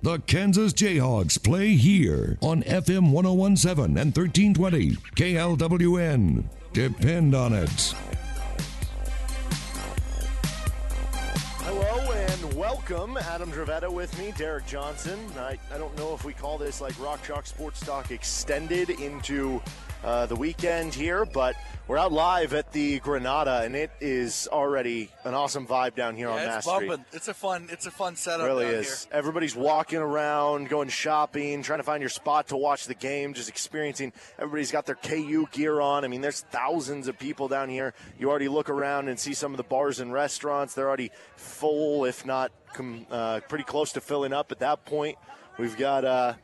The Kansas Jayhawks play here on FM 1017 and 1320 KLWN. Depend on it. Hello and welcome. Adam Dravetta with me, Derek Johnson. I, I don't know if we call this like Rock Chalk Sports Talk extended into uh, the weekend here, but we're out live at the Granada, and it is already an awesome vibe down here yeah, on it's Mass bumping. Street. It's a fun. It's a fun setup. really is. Here. Everybody's walking around, going shopping, trying to find your spot to watch the game, just experiencing. Everybody's got their KU gear on. I mean, there's thousands of people down here. You already look around and see some of the bars and restaurants. They're already full, if not com- uh, pretty close to filling up at that point. We've got. Uh,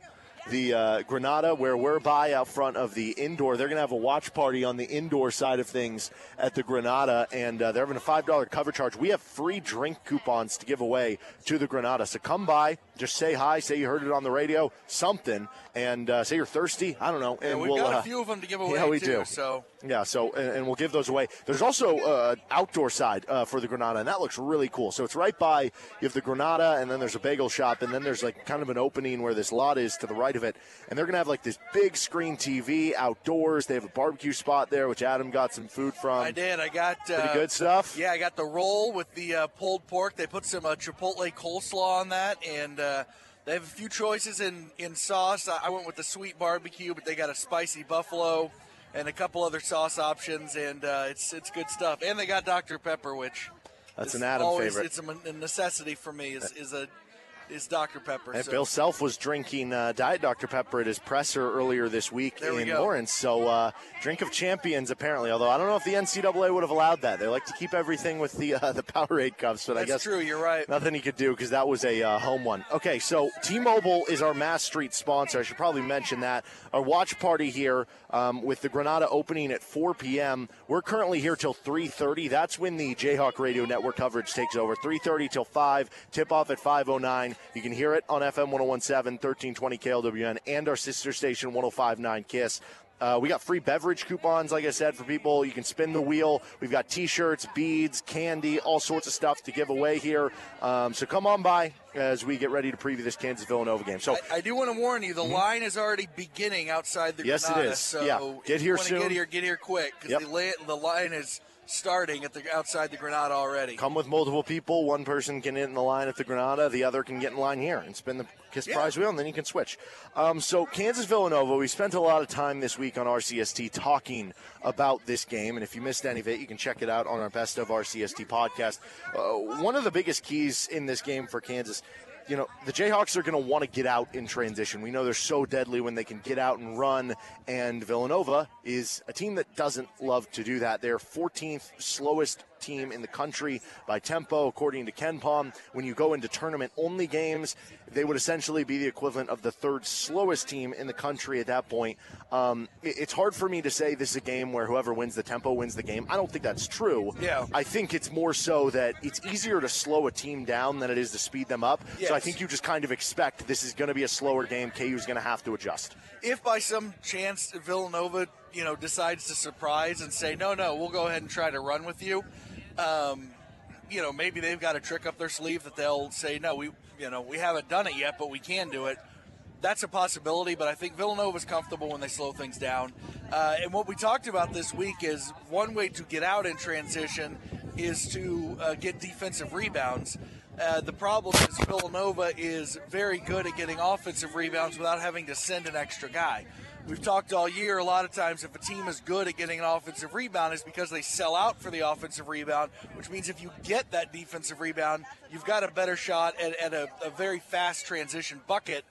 the uh, Granada, where we're by out front of the indoor. They're going to have a watch party on the indoor side of things at the Granada, and uh, they're having a $5 cover charge. We have free drink coupons to give away to the Granada. So come by, just say hi, say you heard it on the radio, something, and uh, say you're thirsty. I don't know. And Yeah, we've we'll, got uh, a few of them to give away. yeah, we too, do. So yeah, so and, and we'll give those away. There's also uh, outdoor side uh, for the Granada, and that looks really cool. So it's right by you have the Granada, and then there's a bagel shop, and then there's like kind of an opening where this lot is to the right of it, and they're gonna have like this big screen TV outdoors. They have a barbecue spot there, which Adam got some food from. I did. I got uh, Pretty good stuff. Yeah, I got the roll with the uh, pulled pork. They put some uh, chipotle coleslaw on that, and uh, they have a few choices in in sauce. I went with the sweet barbecue, but they got a spicy buffalo and a couple other sauce options, and uh, it's it's good stuff. And they got Dr Pepper, which That's is an Adam always, favorite. It's a, a necessity for me. Is is a is Dr Pepper. And so- Bill Self was drinking uh, Diet Dr. Pepper at his presser earlier this week There in go. Lawrence. So, uh, drink of champions, apparently. Although I don't know if the NCAA would have allowed that. They like to keep everything with the uh, the Powerade cups, but I That's guess true. You're right. Nothing he could do because that was a uh, home one. Okay, so T-Mobile is our Mass Street sponsor. I should probably mention that. Our watch party here um, with the Granada opening at 4 p.m. We're currently here till 3:30. That's when the Jayhawk Radio Network coverage takes over. 3:30 till 5. Tip off at 5:09. You can hear it on FM 1017, 1320 KLWN, and our sister station 1059 Kiss. Uh, we got free beverage coupons, like I said, for people. You can spin the wheel. We've got T-shirts, beads, candy, all sorts of stuff to give away here. Um, so come on by as we get ready to preview this Kansas Villanova game. So I, I do want to warn you, the line is already beginning outside the Mm-hmm. Yes, it Granada, is. So Yeah. Get here you soon. Get here, get here quick because Yep. the, the line is starting at the outside the Granada already. come with multiple people. One person can get in the line at the Granada, the other can get in line here and spin the Kiss Yeah. prize wheel, and then you can switch. Um, so Kansas Villanova, we spent a lot of time this week on RCST talking about this game, and if you missed any of it, you can check it out on our Best of RCST podcast. Uh, one of the biggest keys in this game for Kansas. You know, the Jayhawks are going to want to get out in transition. We know they're so deadly when they can get out and run, and Villanova is a team that doesn't love to do that. They're 14th slowest team in the country by tempo, according to KenPom. When you go into tournament only games, they would essentially be the equivalent of the third slowest team in the country at that point. Um, it- it's hard for me to say this is a game where whoever wins the tempo wins the game. I don't think that's true. Yeah. I think it's more so that it's easier to slow a team down than it is to speed them up. So I think you just kind of expect this is going to be a slower game. KU is going to have to adjust. If by some chance Villanova, you know, decides to surprise and say, no, no, we'll go ahead and try to run with you, um, you know, maybe they've got a trick up their sleeve that they'll say, no, we, you know, we haven't done it yet, but we can do it. That's a possibility, but I think Villanova's comfortable when they slow things down. Uh, and what we talked about this week is one way to get out in transition is to uh, get defensive rebounds. Uh, the problem is Villanova is very good at getting offensive rebounds without having to send an extra guy. We've talked all year a lot of times if a team is good at getting an offensive rebound is because they sell out for the offensive rebound, which means if you get that defensive rebound, you've got a better shot at, at a, a very fast transition bucket.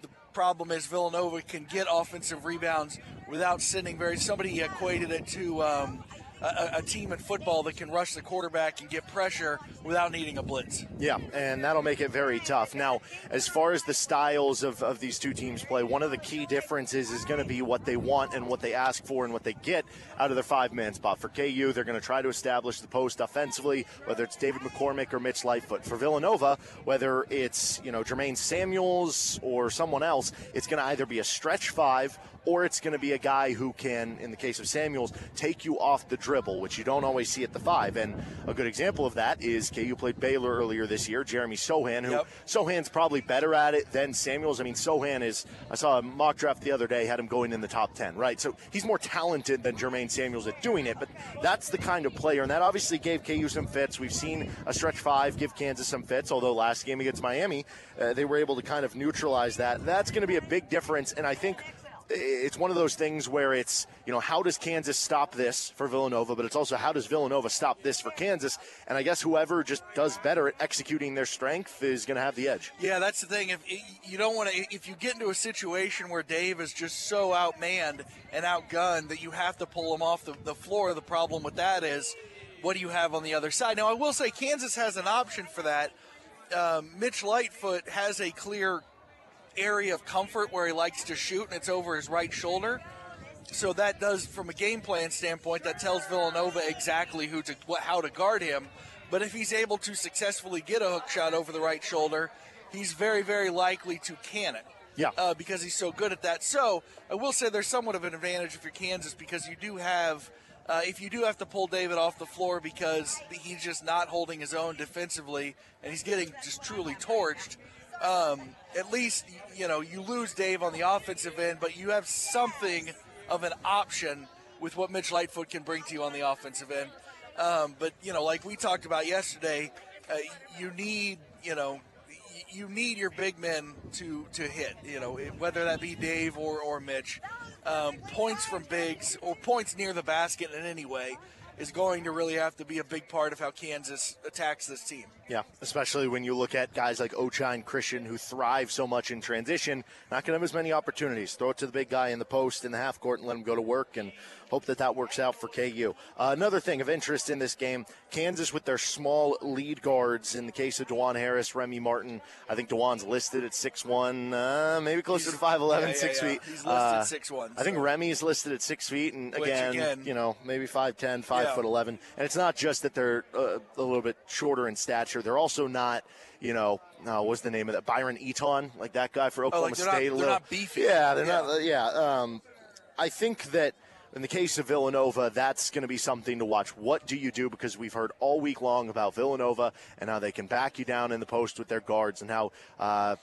The problem is Villanova can get offensive rebounds without sending very. Somebody equated it to um, a, a team in football that can rush the quarterback and get pressure without needing a blitz. Yeah, and that'll make it very tough. Now, as far as the styles of, of these two teams play, one of the key differences is going to be what they want and what they ask for and what they get out of their five man spot. For KU, they're going to try to establish the post offensively, whether it's David McCormick or Mitch Lightfoot. For Villanova, whether it's, you know, Jermaine Samuels or someone else, it's going to either be a stretch five or it's going to be a guy who can, in the case of Samuels, take you off the dribble, which you don't always see at the five. And a good example of that is KU played Baylor earlier this year, Jeremy Sochan, who Yep. Sochan's probably better at it than Samuels. I mean, Sochan is, I saw a mock draft the other day, had him going in the top 10, right? So he's more talented than Jermaine Samuels at doing it, but that's the kind of player, and that obviously gave KU some fits. We've seen a stretch five give Kansas some fits, although last game against Miami, uh, they were able to kind of neutralize that. That's going to be a big difference, and I think it's one of those things where it's you know how does Kansas stop this for Villanova, but it's also how does Villanova stop this for Kansas? And I guess whoever just does better at executing their strength is going to have the edge. Yeah, that's the thing. If you don't want to, if you get into a situation where Dave is just so outmanned and outgunned that you have to pull him off the, the floor, the problem with that is, what do you have on the other side? Now, I will say Kansas has an option for that. Um, Mitch Lightfoot has a clear area of comfort where he likes to shoot, and it's over his right shoulder. So that does, from a game plan standpoint, that tells Villanova exactly who to what, how to guard him. But if he's able to successfully get a hook shot over the right shoulder, he's very, very likely to can it. Yeah. Uh, because he's so good at that. So I will say there's somewhat of an advantage if you're Kansas because you do have. Uh, if you do have to pull David off the floor because he's just not holding his own defensively and he's getting just truly torched, um, at least you know you lose Dave on the offensive end, but you have something of an option with what Mitch Lightfoot can bring to you on the offensive end. Um, but you know, like we talked about yesterday, uh, you need you know you need your big men to to hit. You know, whether that be Dave or or Mitch, um, points from bigs or points near the basket in any way is going to really have to be a big part of how Kansas attacks this team. Yeah, especially when you look at guys like Ochai Christian who thrive so much in transition, not going to have as many opportunities. Throw it to the big guy in the post in the half court and let him go to work and hope that that works out for KU. Uh, another thing of interest in this game, Kansas with their small lead guards. In the case of Dajuan Harris, Remy Martin, I think Dajuan's listed at 6'1", uh, maybe closer He's- to 5'11", yeah, yeah, 6 yeah. feet. He's listed Uh, 6'1", I think Remy's listed at 6 feet, and again, again- you know, maybe 5'10", 5 Yeah. foot 11. And it's not just that they're uh, a little bit shorter in stature; they're also not, you know, uh, what's the name of that? Byron Eaton, like that guy for Oklahoma Oh, like not- State. a they're little- not beefy. Yeah, they're Yeah. not. uh, yeah, um, I think that. In the case of Villanova, that's going to be something to watch. What do you do? Because we've heard all week long about Villanova and how they can back you down in the post with their guards and how uh,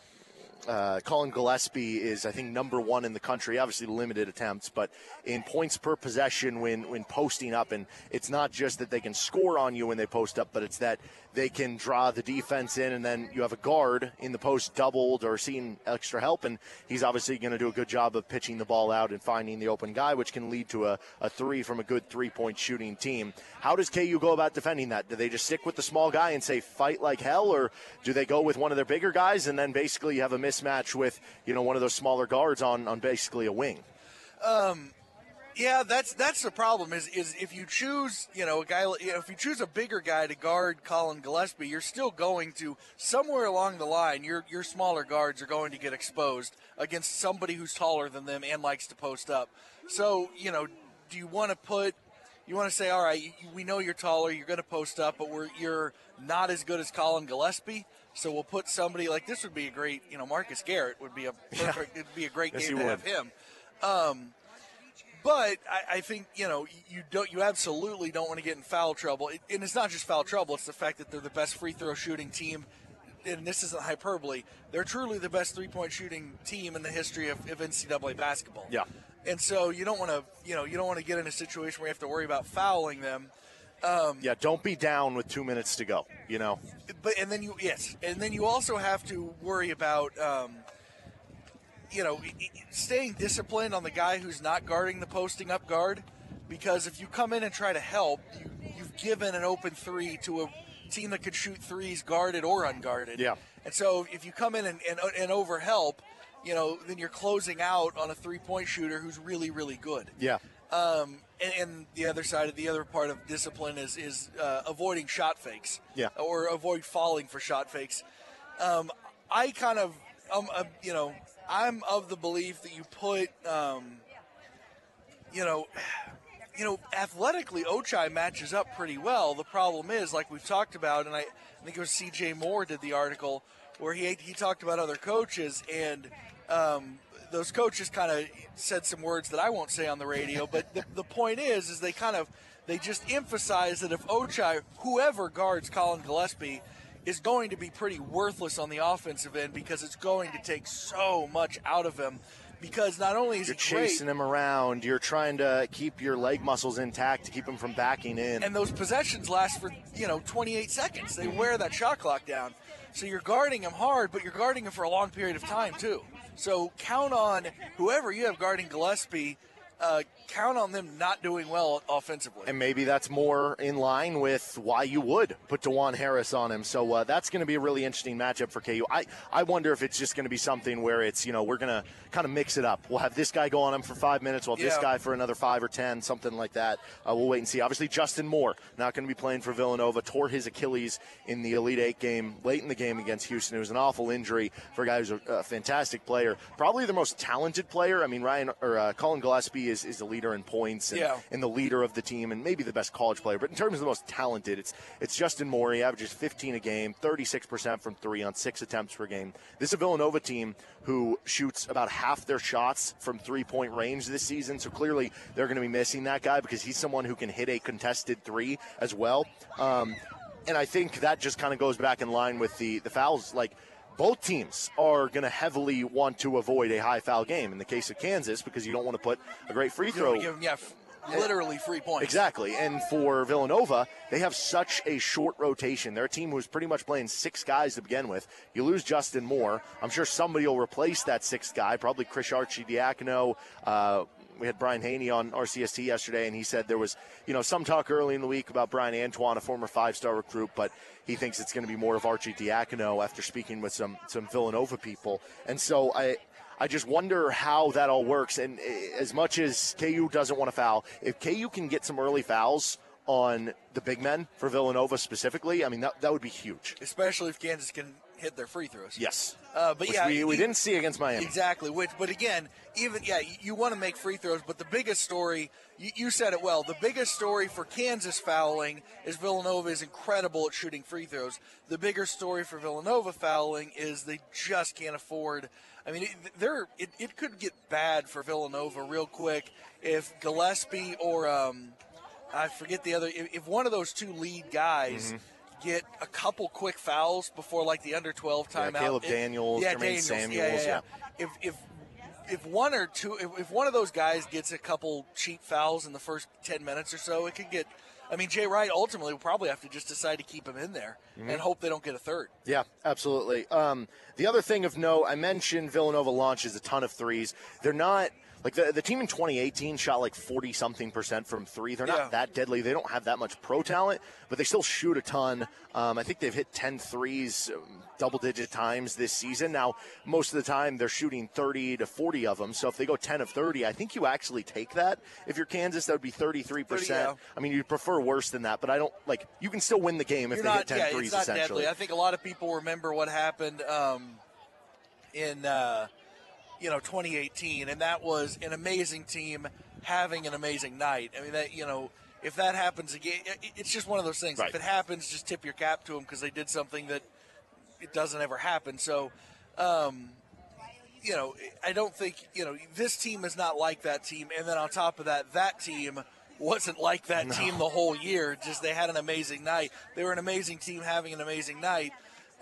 uh, Collin Gillespie is, I think, number one in the country. Obviously, limited attempts, but in points per possession when when posting up. And it's not just that they can score on you when they post up, but it's that they can draw the defense in, and then you have a guard in the post doubled or seeing extra help, and he's obviously going to do a good job of pitching the ball out and finding the open guy, which can lead to a, a three from a good three point shooting team. How does KU go about defending that? Do they just stick with the small guy and say fight like hell, or do they go with one of their bigger guys and then basically you have a mismatch with you know one of those smaller guards on on basically a wing? Um, yeah, that's that's the problem. Is is if you choose, you know, a guy, you know, if you choose a bigger guy to guard Collin Gillespie, you're still going to somewhere along the line. Your your smaller guards are going to get exposed against somebody who's taller than them and likes to post up. So you know, do you want to put? You want to say, all right, we know you're taller, you're going to post up, but we're you're not as good as Collin Gillespie. So we'll put somebody like this would be a great, you know, Marcus Garrett would be a perfect, it'd be a great Yes, game to would. have him. Um, but I, I think you know you don't you absolutely don't want to get in foul trouble, It- and it's not just foul trouble; it's the fact that they're the best free throw shooting team. And this isn't hyperbole. They're truly the best three point shooting team in the history of, of NCAA basketball. Yeah. And so you don't want to you know you don't want to get in a situation where you have to worry about fouling them. Yeah, don't be down with two minutes to go. You know, but and then you yes, and then you also have to worry about um, you know staying disciplined on the guy who's not guarding the posting up guard, because if you come in and try to help, you, you've given an open three to a team that could shoot threes guarded or unguarded. Yeah. And so if you come in and, and, and over help, you know, then you're closing out on a three point shooter who's really really good. yeah, Um, and, and the other side of the other part of discipline is is uh, avoiding shot fakes. Yeah. Or avoid falling for shot fakes. Um, I kind of, um, uh, you know, I'm of the belief that you put, um, you know, you know, athletically, Ochai matches up pretty well. The problem is, like we've talked about, and I, I think it was C.J. Moore did the article where he he talked about other coaches, and um, those coaches kind of said some words that I won't say on the radio. But the, the point is, is they kind of they just emphasize that if Ochai, whoever guards Collin Gillespie, is going to be pretty worthless on the offensive end because it's going to take so much out of him. Because not only is You're he great, chasing him around. You're trying to keep your leg muscles intact to keep him from backing in. and those possessions last for you know 28 seconds. They wear that shot clock down. So you're guarding him hard, but you're guarding him for a long period of time too. So count on whoever you have guarding Gillespie. Uh, count on them not doing well offensively. and maybe that's more in line with why you would put Dajuan Harris on him. So uh, that's going to be a really interesting matchup for KU. I, I wonder if it's just going to be something where it's, you know, we're going to kind of mix it up. We'll have this guy go on him for five minutes, we'll have this guy for another five or ten, something like that. Uh, we'll wait and see. Obviously, Justin Moore not going to be playing for Villanova, tore his Achilles in the Elite Eight game late in the game against Houston. It was an awful injury for a guy who's a, a fantastic player, probably the most talented player. I mean, Ryan or uh, Collin Gillespie is, is the leader in points and, Yeah. and the leader of the team and maybe the best college player. But in terms of the most talented, it's it's Justin Moore. He averages 15 a game, 36% from three on six attempts per game. This is a Villanova team who shoots about half their shots from three point range this season. So clearly they're going to be missing that guy because he's someone who can hit a contested three as well. Um, and I think that just kind of goes back in line with the the fouls. Like both teams are going to heavily want to avoid a high foul game. In the case of Kansas, because you don't want to put a great free throw give him, yeah, f- literally free points. Exactly. And for Villanova, they have such a short rotation. They're a team who's pretty much playing six guys to begin with. You lose Justin Moore. I'm sure somebody will replace that sixth guy, probably Chris Arcidiacono. Uh, we had Brian Hanni on RCST yesterday, and he said there was, you know, some talk early in the week about Bryan Antoine, a former five-star recruit, but he thinks it's going to be more of Arcidiacono after speaking with some some Villanova people. And so I, I just wonder how that all works. And eh, as much as KU doesn't want to foul, if KU can get some early fouls on the big men for Villanova specifically, I mean that that would be huge. especially if Kansas can hit their free throws. Yes. Uh, but Which yeah, we, we you- didn't see against Miami. Exactly. Which, but again, even yeah, you, you want to make free throws, but the biggest story, you, you said it well. The biggest story for Kansas fouling is Villanova is incredible at shooting free throws. The bigger story for Villanova fouling is they just can't afford. I mean, it, they're it, it could get bad for Villanova real quick if Gillespie or um, I forget the other. If, if one of those two lead guys. Mm-hmm. Get a couple quick fouls before like the under twelve timeout. Yeah. Caleb It- Daniels, yeah, Jermaine Daniels, yeah, Samuels, yeah, yeah. If if if one or two, if, if one of those guys gets a couple cheap fouls in the first ten minutes or so, it could get. I mean, Jay Wright ultimately will probably have to just decide to keep him in there Mm-hmm. and hope they don't get a third. Yeah, absolutely. Um, the other thing of note, I mentioned Villanova launches a ton of threes. They're not like the, the team in 2018 shot like 40 something percent from three. They're Yeah. not that deadly. They don't have that much pro talent, but they still shoot a ton. Um, I think they've hit 10 threes um, double digit times this season. Now, most of the time they're shooting 30 to 40 of them. So if they go 10 of 30, I think you actually take that. If you're Kansas, that would be 33%. 30, yeah. I mean, you'd prefer worse than that, but I don't like you can still win the game if You're they not, hit 10 yeah, threes essentially. deadly. I think a lot of people remember what happened um, in uh, you know 2018, and that was an amazing team having an amazing night. I mean, that you know. If that happens again, it's just one of those things. Right. If it happens, just tip your cap to them because they did something that it doesn't ever happen. So, um, you know, I don't think you know this team is not like that team. And then on top of that, that team wasn't like that team the whole year. Just they had an amazing night. They were an amazing team having an amazing night.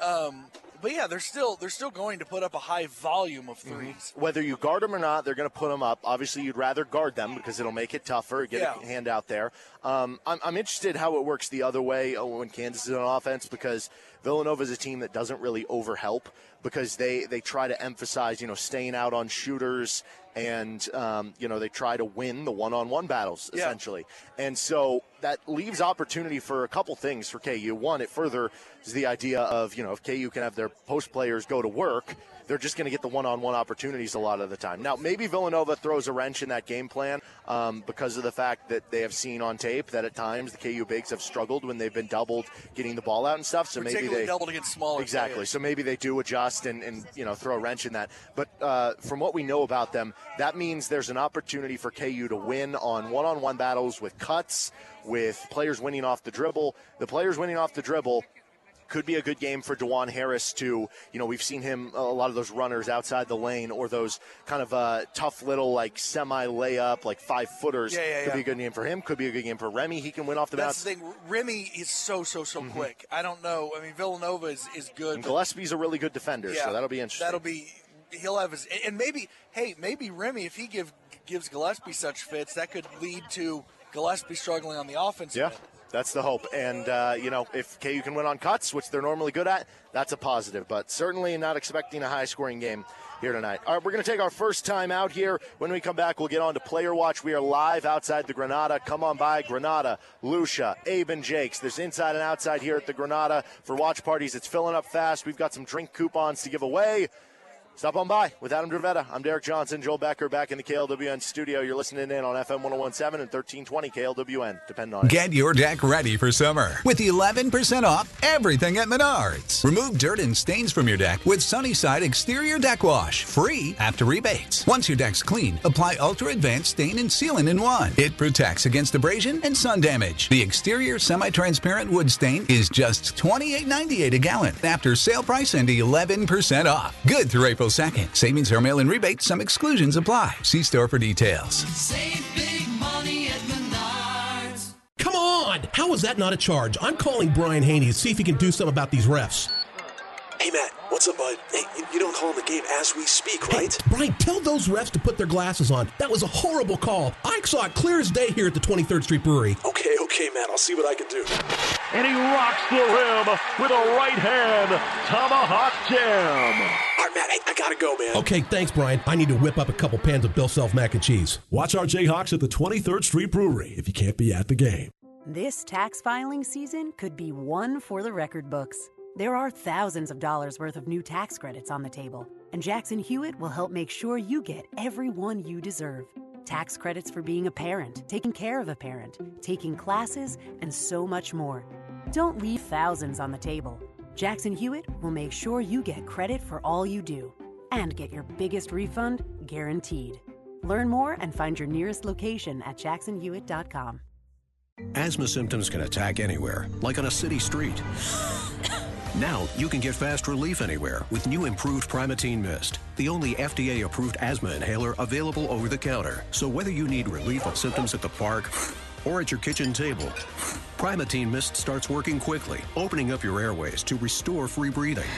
Um, but yeah, they're still they're still going to put up a high volume of 3s whether you guard them or not, they're going to put them up. Obviously, you'd rather guard them because it'll make it tougher. Get Yeah. a hand out there. Um, I'm, I'm interested how it works the other way uh, when Kansas is on offense because Villanova is a team that doesn't really overhelp because they they try to emphasize you know staying out on shooters and um, you know they try to win the one-on-one battles Yeah. essentially. And so that leaves opportunity for a couple things for KU. One, it further is the idea of you know if KU can have their post players go to work they're just going to get the one-on-one opportunities a lot of the time. Now, maybe Villanova throws a wrench in that game plan um, because of the fact that they have seen on tape that at times the KU bigs have struggled when they've been doubled getting the ball out and stuff. So maybe they doubled against smaller exactly. players. So maybe they do adjust and, and you know throw a wrench in that. But uh, from what we know about them, that means there's an opportunity for KU to win on one-on-one battles with cuts, with players winning off the dribble. The players winning off the dribble could be a good game for Dajuan Harris to, you know, we've seen him a lot of those runners outside the lane or those kind of uh, tough little like semi layup, like five footers. Yeah, yeah, could yeah. be a good game for him. Could be a good game for Remy. He can win off the That's bounce. the thing. Remy is so so so Mm-hmm. quick. I don't know. I mean, Villanova is, is good. And Gillespie's a really good defender, yeah, so that'll be interesting. That'll be. He'll have his and maybe hey maybe Remy if he give gives Gillespie such fits that could lead to Gillespie struggling on the offensive Yeah, end. That's the hope. And, uh, you know, if KU can win on cuts, which they're normally good at, that's a positive. But certainly not expecting a high scoring game here tonight. All right, we're going to take our first time out here. When we come back, we'll get on to Player Watch. We are live outside the Granada. Come on by Granada, Lucia, Abe, and Jakes. There's inside and outside here at the Granada for watch parties. It's filling up fast. We've got some drink coupons to give away. Stop on by with Adam Dravetta. I'm Derek Johnson, Joel Becker back in the KLWN studio. You're listening in on FM 1017 and 1320 KLWN. Depend on it. Get your deck ready for summer with 11% off everything at Menards. Remove dirt and stains from your deck with Sunnyside Exterior Deck Wash, free after rebates. Once your deck's clean, apply Ultra Advanced Stain and Sealant in one. It protects against abrasion and sun damage. The exterior semi-transparent wood stain is just $28.98 a gallon after sale price and 11% off. Good through April 2nd. Savings are mail-in rebate. Some exclusions apply. See store for details. Save big money at Menards. Come on! How is that not a charge? I'm calling Brian Hanni to see if he can do something about these refs. Hey, Matt, what's up, bud? Hey, you- you don't call the game as we speak, Hey, right? Brian, tell those refs to put their glasses on. That was a horrible call. I saw it clear as day here at the 23rd Street Brewery. Okay, okay, Matt, I'll see what I can do. and he rocks the rim with a right hand tomahawk jam. All right, Matt, hey, I gotta go, man. Okay, thanks, Brian. I need to whip up a couple pans of Bill Self mac and cheese. Watch our Jayhawks at the 23rd Street Brewery if you can't be at the game. This tax filing season could be one for the record books. There are thousands of dollars worth of new tax credits on the table, and Jackson Hewitt will help make sure you get every one you deserve. Tax credits for being a parent, taking care of a parent, taking classes, and so much more. Don't leave thousands on the table. Jackson Hewitt will make sure you get credit for all you do and get your biggest refund guaranteed. Learn more and find your nearest location at jacksonhewitt.com. Asthma symptoms can attack anywhere, like on a city street. Now you can get fast relief anywhere with new improved Primatene Mist, the only FDA approved asthma inhaler available over the counter. So whether you need relief of symptoms at the park or at your kitchen table, Primatene Mist starts working quickly, opening up your airways to restore free breathing.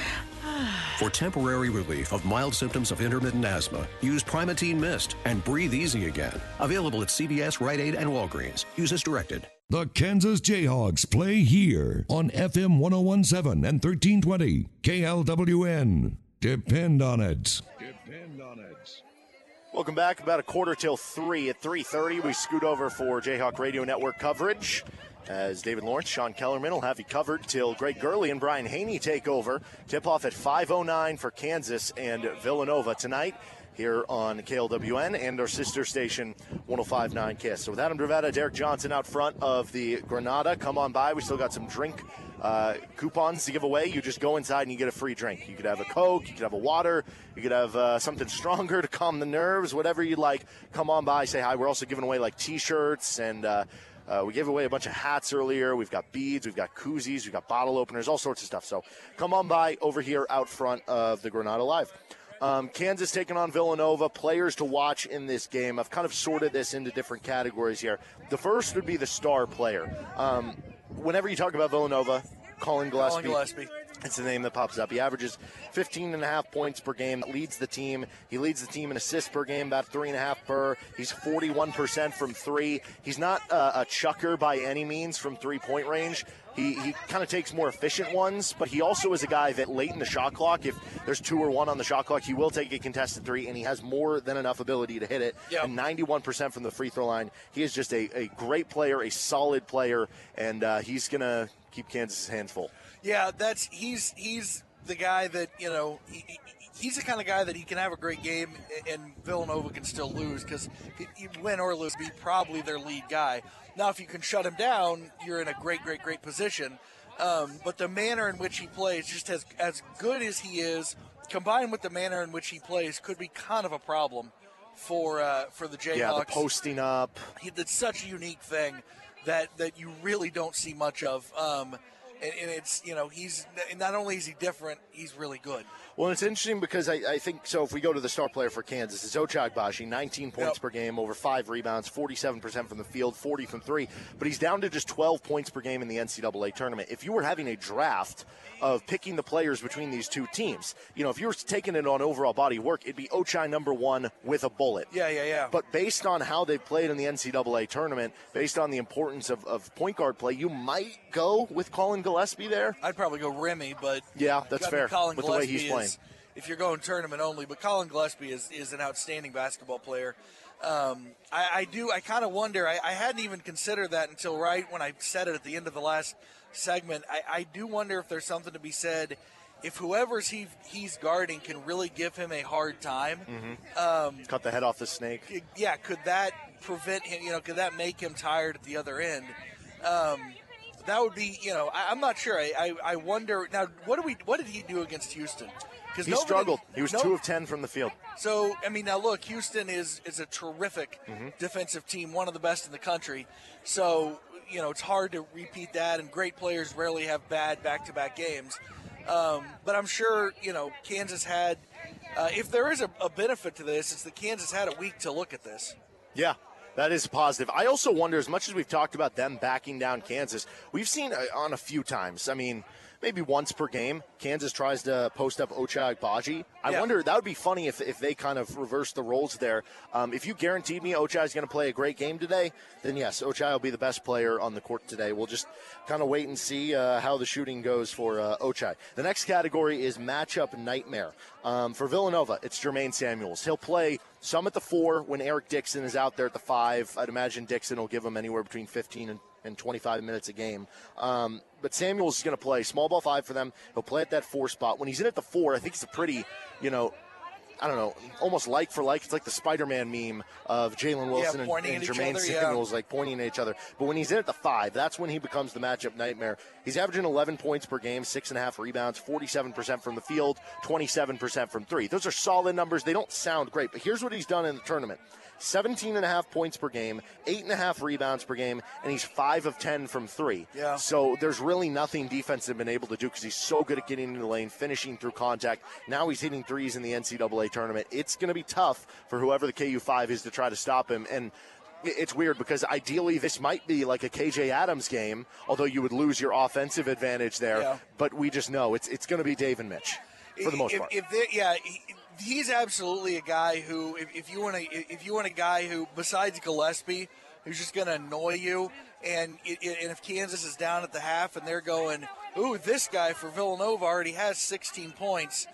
For temporary relief of mild symptoms of intermittent asthma, use Primatene Mist and breathe easy again. Available at CVS, Rite Aid, and Walgreens. Use as directed. The Kansas Jayhawks play here on FM 1017 and 1320 KLWN. Depend on it. Depend on it. Welcome back. About a quarter till three. At three thirty, we scoot over for Jayhawk Radio Network coverage. As David Lawrence, Sean Kellerman will have you covered till Greg Gurley and Brian Hanni take over. Tip off at 5:09 for Kansas and Villanova tonight here on KLWN and our sister station 1059 Kiss. So with Adam Dravetta, Derek Johnson out front of the Granada, come on by. We still got some drink uh, coupons to give away. You just go inside and you get a free drink. You could have a Coke, you could have a water, you could have uh, something stronger to calm the nerves, whatever you like. Come on by, say hi. We're also giving away like T-shirts and. Uh, uh, we gave away a bunch of hats earlier. We've got beads, we've got koozies, we've got bottle openers, all sorts of stuff. So come on by over here out front of the Granada Live. Um, Kansas taking on Villanova. Players to watch in this game. I've kind of sorted this into different categories here. The first would be the star player. Um, whenever you talk about Villanova, Collin Gillespie. Collin Gillespie. It's the name that pops up. He averages 15 and a half points per game. Leads the team. He leads the team in assists per game, about three and a half per. He's 41% from three. He's not uh, a chucker by any means from three point range. He, he kind of takes more efficient ones, but he also is a guy that late in the shot clock, if there's two or one on the shot clock, he will take a contested three, and he has more than enough ability to hit it. Yep. And 91% from the free throw line. He is just a, a great player, a solid player, and uh, he's going to keep Kansas' hands full. Yeah, that's he's he's the guy that you know. He, he- he's the kind of guy that he can have a great game and Villanova can still lose because he win or lose, be probably their lead guy. Now, if you can shut him down, you're in a great, great, great position. Um, but the manner in which he plays, just as as good as he is, combined with the manner in which he plays, could be kind of a problem for uh, for the Jayhawks. Yeah, the posting up. He, did such a unique thing that that you really don't see much of. Um, and, and it's you know he's not only is he different, he's really good. Well, it's interesting because I, I think so. If we go to the star player for Kansas, it's Ochai Agbaji, 19 points Yep. per game, over five rebounds, 47% from the field, 40 from three. But he's down to just 12 points per game in the NCAA tournament. If you were having a draft of picking the players between these two teams, you know, if you were taking it on overall body work, it'd be Ochai number one with a bullet. Yeah, yeah, yeah. But based on how they played in the NCAA tournament, based on the importance of, of point guard play, you might go with Collin Gillespie there. I'd probably go Remy, but Yeah, that's fair Collin with the way he's playing. If you're going tournament only, but Collin Gillespie is, is an outstanding basketball player. Um, I, I do. I kind of wonder. I, I hadn't even considered that until right when I said it at the end of the last segment. I, I do wonder if there's something to be said. If whoever's he he's guarding can really give him a hard time, um, Cut the head off the snake. yeah, could that prevent him? You know, could that make him tired at the other end? Um, that would be, you know, I, I'm not sure. I, I, I wonder now. What do we? What did he do against Houston? Because He struggled. He was two of ten from the field. So I mean, now look, Houston is is a terrific Mm-hmm. defensive team, one of the best in the country. So you know, it's hard to repeat that, and great players rarely have bad back-to-back games. Um, but I'm sure you know Kansas had. Uh, if there is a, a benefit to this, it's that Kansas had a week to look at this. Yeah, that is positive. I also wonder, as much as we've talked about them backing down Kansas, we've seen uh, on a few times. I mean, maybe once per game, Kansas tries to post up Ochai Agbaji. I Yeah. wonder that would be funny if, if they kind of reverse the roles there. Um, if you guaranteed me Ochai is going to play a great game today, then yes, Ochai will be the best player on the court today. We'll just kind of wait and see uh, how the shooting goes for uh, Ochai. The next category is matchup nightmare. Um, for Villanova, it's Jermaine Samuels. He'll play some at the four when Eric Dixon is out there at the five. I'd imagine Dixon will give him anywhere between 15 and, and 25 minutes a game. Um, but Samuels is going to play small ball five for them. He'll play at that four spot. When he's in at the four, I think it's a pretty, you know, I don't know, almost like for like. It's like the Spider-Man meme of Jalen Wilson and, pointing and Jermaine other, yeah. Samuels like pointing at each other. But when he's in at the five, that's when he becomes the matchup nightmare. He's averaging 11 points per game, six and a half rebounds, 47% from the field, 27% from three. Those are solid numbers. They don't sound great, but here's what he's done in the tournament. 17 and a half points per game, eight and a half rebounds per game, and he's five of 10 from three. Yeah. So there's really nothing defense has been able to do because he's so good at getting into the lane, finishing through contact. Now he's hitting threes in the NCAA tournament. It's going to be tough for whoever the KU5 is to try to stop him. And it's weird because ideally this might be like a KJ Adams game, although you would lose your offensive advantage there. Yeah. But we just know it's it's going to be Dave and Mitch for the most if, part. If yeah, he's absolutely a guy who, if, if you want to, if you want a guy who, besides Gillespie, who's just going to annoy you, and it, it- and if Kansas is down at the half and they're going, ooh, this guy for Villanova already has 16 points.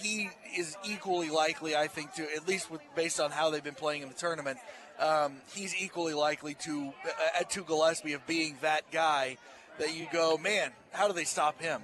He is equally likely, I think, to at least with, based on how they've been playing in the tournament. Um, he's equally likely to uh, to Gillespie of being that guy that you go, man, how do they stop him?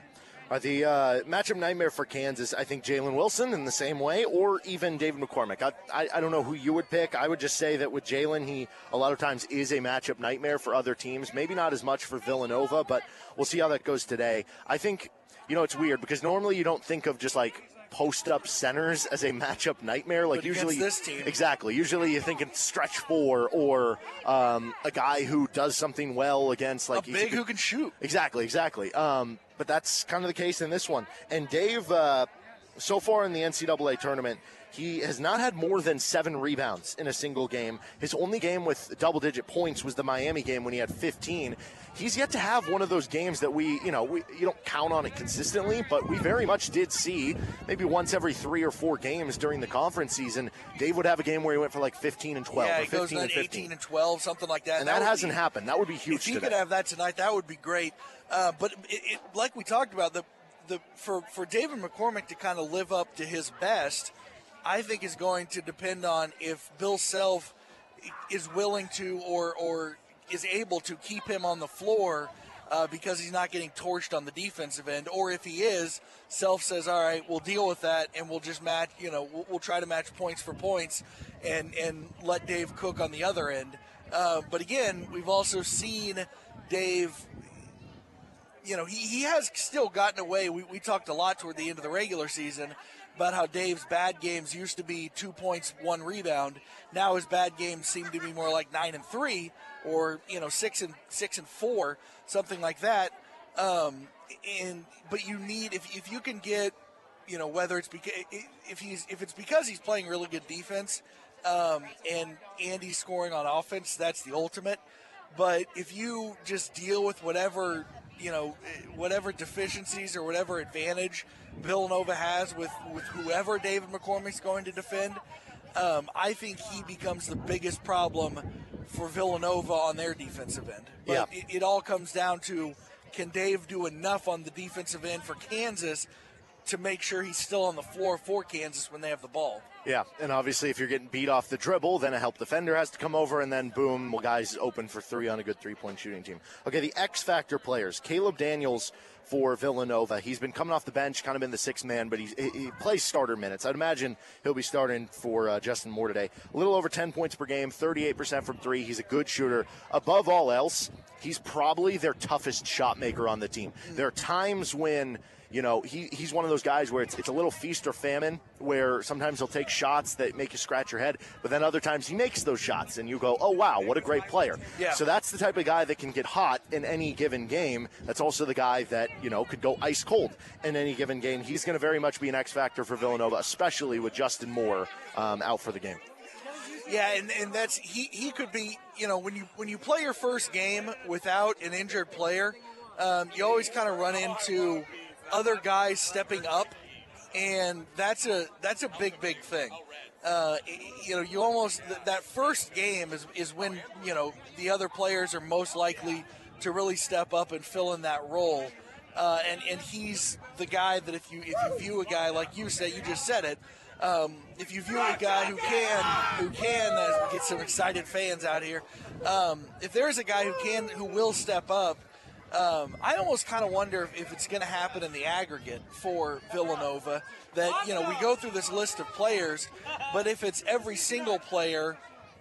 The uh, matchup nightmare for Kansas? I think Jalen Wilson in the same way, or even David McCormick. I, I, I don't know who you would pick. I would just say that with Jalen, he a lot of times is a matchup nightmare for other teams. Maybe not as much for Villanova, but we'll see how that goes today. I think you know it's weird because normally you don't think of just like post up centers as a matchup nightmare. Like But usually, this team- exactly. Usually you think it's stretch four or um, a guy who does something well against like a big who can shoot. Exactly, exactly. Um, but that's kind of the case in this one. And Dave, uh, so far in the NCAA tournament, he has not had more than seven rebounds in a single game. His only game with double digit points was the Miami game when he had 15. He's yet to have one of those games that we, you know, we, you don't count on it consistently, but we very much did see maybe once every three or four games during the conference season. Dave would have a game where he went for like 15 and 12 yeah, or he goes 15 and 18 and 12, something like that. And that would hasn't be- happened. That would be huge If he today. could have that tonight, that would be great. Uh, but it, it, like we talked about, the the for for David McCormick to kind of live up to his best, I think is going to depend on if Bill Self is willing to or or is able to keep him on the floor. Uh, because he's not getting torched on the defensive end, or if he is, Self says, "All right, we'll deal with that, and we'll just match. You know, we'll, we'll try to match points for points, and and let Dave cook on the other end." Uh, but again, we've also seen Dave you know, he, he has still gotten away. We, we talked a lot toward the end of the regular season about how Dave's bad games used to be two points, one rebound. Now his bad games seem to be more like nine and three, or you know, six and six and four, something like that. Um, and but you need if if you can get you know whether it's because if he's if it's because he's playing really good defense um, and Andy's scoring on offense, that's the ultimate. But if you just deal with whatever you know whatever deficiencies or whatever advantage Villanova has with with whoever David McCormick's going to defend, um, I think he becomes the biggest problem for Villanova on their defensive end. But Yeah. it, it all comes down to can Dave do enough on the defensive end for Kansas to make sure he's still on the floor for Kansas when they have the ball. Yeah, and obviously, if you're getting beat off the dribble, then a help defender has to come over, and then boom, well, guys open for three on a good three point shooting team. Okay, the X Factor players. Caleb Daniels for Villanova. He's been coming off the bench, kind of been the sixth man, but he, he plays starter minutes. I'd imagine he'll be starting for uh, Justin Moore today. A little over 10 points per game, 38% from three. He's a good shooter. Above all else, he's probably their toughest shot maker on the team. There are times when you know, he, he's one of those guys where it's, it's a little feast or famine, where sometimes he'll take shots that make you scratch your head, but then other times he makes those shots and you go, oh, wow, what a great player. Yeah. So that's the type of guy that can get hot in any given game. That's also the guy that, you know, could go ice cold in any given game. He's going to very much be an X factor for Villanova, especially with Justin Moore um, out for the game. Yeah, and, and that's he, he could be you know when you when you play your first game without an injured player, um, you always kind of run into other guys stepping up, and that's a that's a big big thing. Uh, you know, you almost that first game is is when you know the other players are most likely to really step up and fill in that role. Uh, and and he's the guy that if you if you view a guy like you said you just said it um, if you view a guy who can who can uh, get some excited fans out here um, if there is a guy who can who will step up um, I almost kind of wonder if, it's going to happen in the aggregate for Villanova that you know we go through this list of players but if it's every single player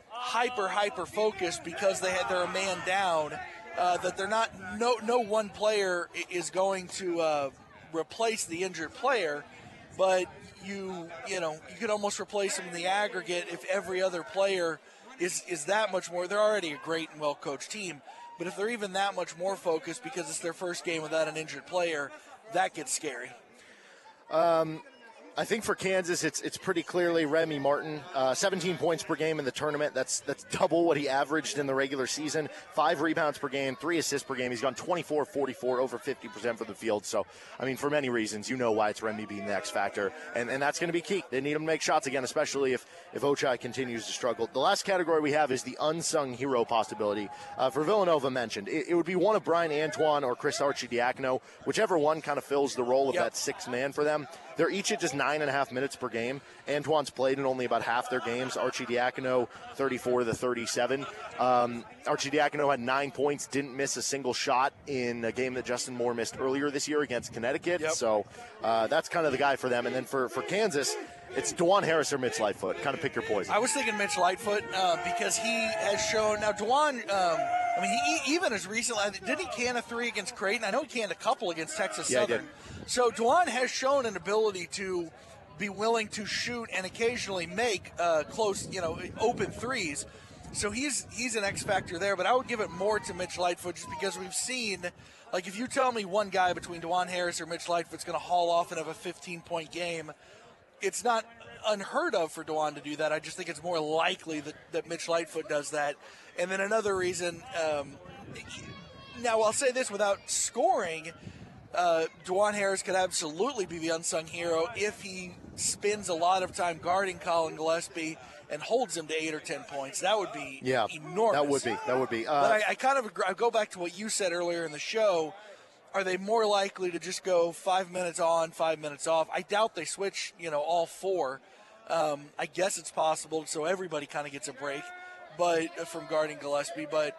hyper hyper focused because they had they're a man down uh, that they're not no no one player is going to uh, replace the injured player but you you know you could almost replace them in the aggregate if every other player is is that much more. They're already a great and well coached team but if they're even that much more focused because it's their first game without an injured player that gets scary. Um, I think for Kansas, it's it's pretty clearly Remy Martin. Uh, 17 points per game in the tournament. That's that's double what he averaged in the regular season. Five rebounds per game, three assists per game. He's gone 24, 44, over 50% for the field. So, I mean, for many reasons, you know why it's Remy being the X factor, and and that's going to be key. They need him to make shots again, especially if if Ochai continues to struggle. The last category we have is the unsung hero possibility uh, for Villanova. Mentioned it, it would be one of Bryan Antoine or Chris Archie Arcidiacono, whichever one kind of fills the role of Yep. that sixth man for them. They're each at just nine and a half minutes per game. Antoine's played in only about half their games. Arcidiacono, 34 to 37. Um, Arcidiacono had nine points, didn't miss a single shot in a game that Justin Moore missed earlier this year against Connecticut. So uh, that's kind of the guy for them. And then for, for Kansas, it's Dajuan Harris or Mitch Lightfoot. Kind of pick your poison. I was thinking Mitch Lightfoot uh, because he has shown now Dajuan. Um, I mean, he even as recently did he can a three against Creighton? I know he canned a couple against Texas Yeah, he Southern. So Dajuan has shown an ability to be willing to shoot and occasionally make uh, close, you know, open threes. So he's he's an X factor there, but I would give it more to Mitch Lightfoot just because we've seen, like, if you tell me one guy between Dajuan Harris or Mitch Lightfoot's going to haul off and have a 15 point game, it's not unheard of for Dajuan to do that. I just think it's more likely that, that Mitch Lightfoot does that. And then another reason, um, now I'll say this without scoring, uh, Dajuan Harris could absolutely be the unsung hero if he spends a lot of time guarding Collin Gillespie and holds him to eight or ten points. That would be yeah, enormous. that would be. That would be. Uh, but I, I kind of agree, I go back to what you said earlier in the show. Are they more likely to just go five minutes on, five minutes off? I doubt they switch, you know, all four. Um, I guess it's possible, so everybody kind of gets a break, but uh, from guarding Gillespie. But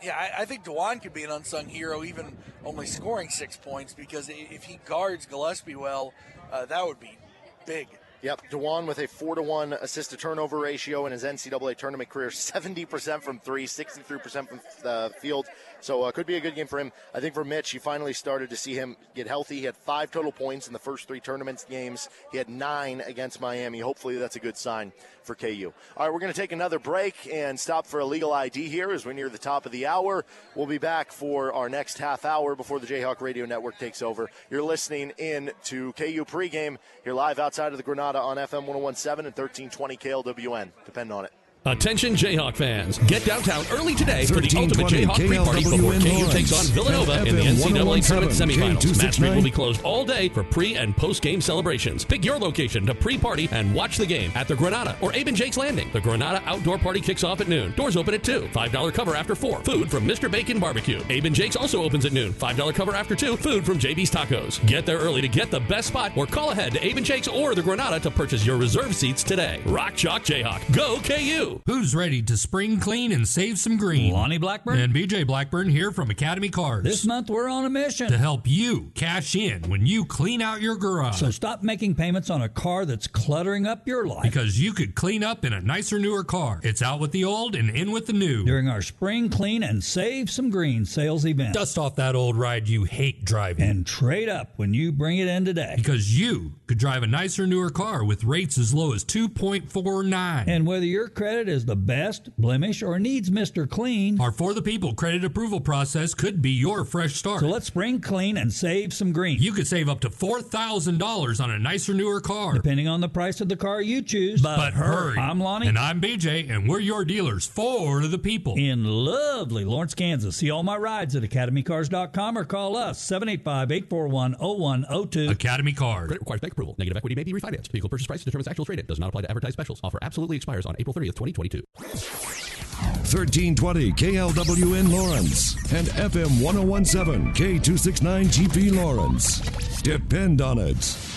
yeah, I, I think Dajuan could be an unsung hero, even only scoring six points, because if he guards Gillespie well, uh, that would be big. Yep, Dajuan with a four to one assist to turnover ratio in his NCAA tournament career, seventy percent from three, 63 percent from the field, So uh, could be a good game for him. I think for Mitch, you finally started to see him get healthy. He had five total points in the first three tournaments games. He had nine against Miami. Hopefully, that's a good sign for KU. All right, we're going to take another break and stop for a legal ID here as we're near the top of the hour. We'll be back for our next half hour before the Jayhawk Radio Network takes over. You're listening in to KU pregame. You're live outside of the Granada on FM 1017 and 1320 KLWN. Depend on it. Attention Jayhawk fans. Get downtown early today for the ultimate 1320 Jayhawk pre-party before KU takes on Villanova in the NCAA tournament 1017 semifinals. Mass Street will be closed all day for pre- and post-game celebrations. Pick your location to pre-party and watch the game at the Granada or Abe and Jake's Landing. The Granada outdoor party kicks off at noon. Doors open at 2. $5 cover after 4. Food from Mr. Bacon Barbecue. Abe and Jake's also opens at noon. $5 cover after 2. Food from JB's Tacos. Get there early to get the best spot or call ahead to Abe and Jake's or the Granada to purchase your reserve seats today. Rock Chalk Jayhawk. Go KU! Who's ready to spring clean and save some green? Lonnie Blackburn. And BJ Blackburn here from Academy Cars. This month we're on a mission to help you cash in when you clean out your garage. So stop making payments on a car that's cluttering up your life. Because you could clean up in a nicer, newer car. It's out with the old and in with the new. During our spring clean and save some green sales event. Dust off that old ride you hate driving. And trade up when you bring it in today. Because you could drive a nicer, newer car with rates as low as 2.49. And whether your credit is the best, blemish, or needs Mr. Clean, our For the People credit approval process could be your fresh start. So let's spring clean and save some green. You could save up to $4,000 on a nicer, newer car. Depending on the price of the car you choose. But, but hurry. I'm Lonnie. And I'm BJ, and we're your dealers for the people. In lovely Lawrence, Kansas. See all my rides at academycars.com or call us 785 841 0102. Academy Cars. Credit requires bank approval. Negative equity may be refinanced. Vehicle purchase price determines actual trade-in. Does not apply to advertised specials. Offer absolutely expires on April 30th, 2022. 1320 KLWN Lawrence and FM 1017 K269 GP Lawrence. Depend on it.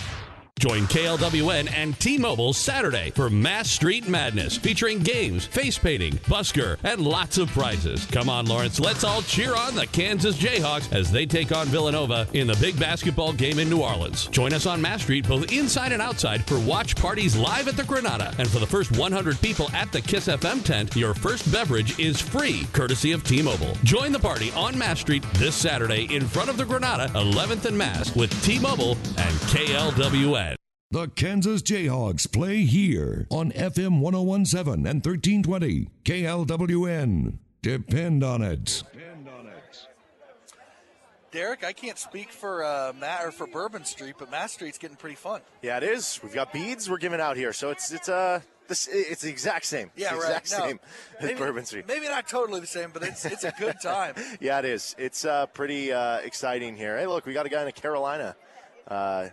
Join KLWN and T-Mobile Saturday for Mass Street Madness, featuring games, face painting, busker, and lots of prizes. Come on, Lawrence, let's all cheer on the Kansas Jayhawks as they take on Villanova in the big basketball game in New Orleans. Join us on Mass Street, both inside and outside, for watch parties live at the Granada. And for the first 100 people at the Kiss FM tent, your first beverage is free, courtesy of T-Mobile. Join the party on Mass Street this Saturday in front of the Granada, 11th and Mass, with T-Mobile and KLWN. The Kansas Jayhawks play here on FM 1017 and 1320 KLWN. Depend on it. Depend on it. Derek, I can't speak for uh, Matt or for Bourbon Street, but Mass Street's getting pretty fun. Yeah, it is. We've got beads we're giving out here, so it's it's uh this it's the exact same. Yeah, it's the right. exact No, same as maybe, Bourbon Street. Maybe not totally the same, but it's it's a good time. yeah, it is. It's uh, pretty uh, exciting here. Hey, look, we got a guy in a Carolina uh,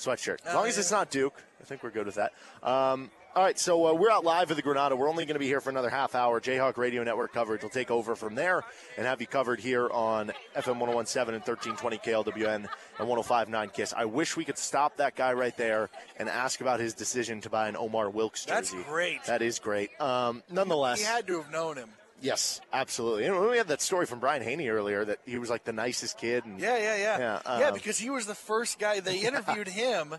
sweatshirt. As Oh, long as it's not Duke, I think we're good with that. Um, all right, so uh, we're out live at the Granada. We're only going to be here for another half hour. Jayhawk Radio Network coverage will take over from there and have you covered here on FM 1017 and 1320 KLWN and 1059 KISS. I wish we could stop that guy right there and ask about his decision to buy an Omar Wilkes jersey. That's great. That is great. Um, nonetheless, He had to have known him. Yes, absolutely. And we had that story from Brian Hanni earlier that he was like the nicest kid. And, Yeah, yeah, yeah. Yeah, Yeah, um, because he was the first guy. They interviewed him.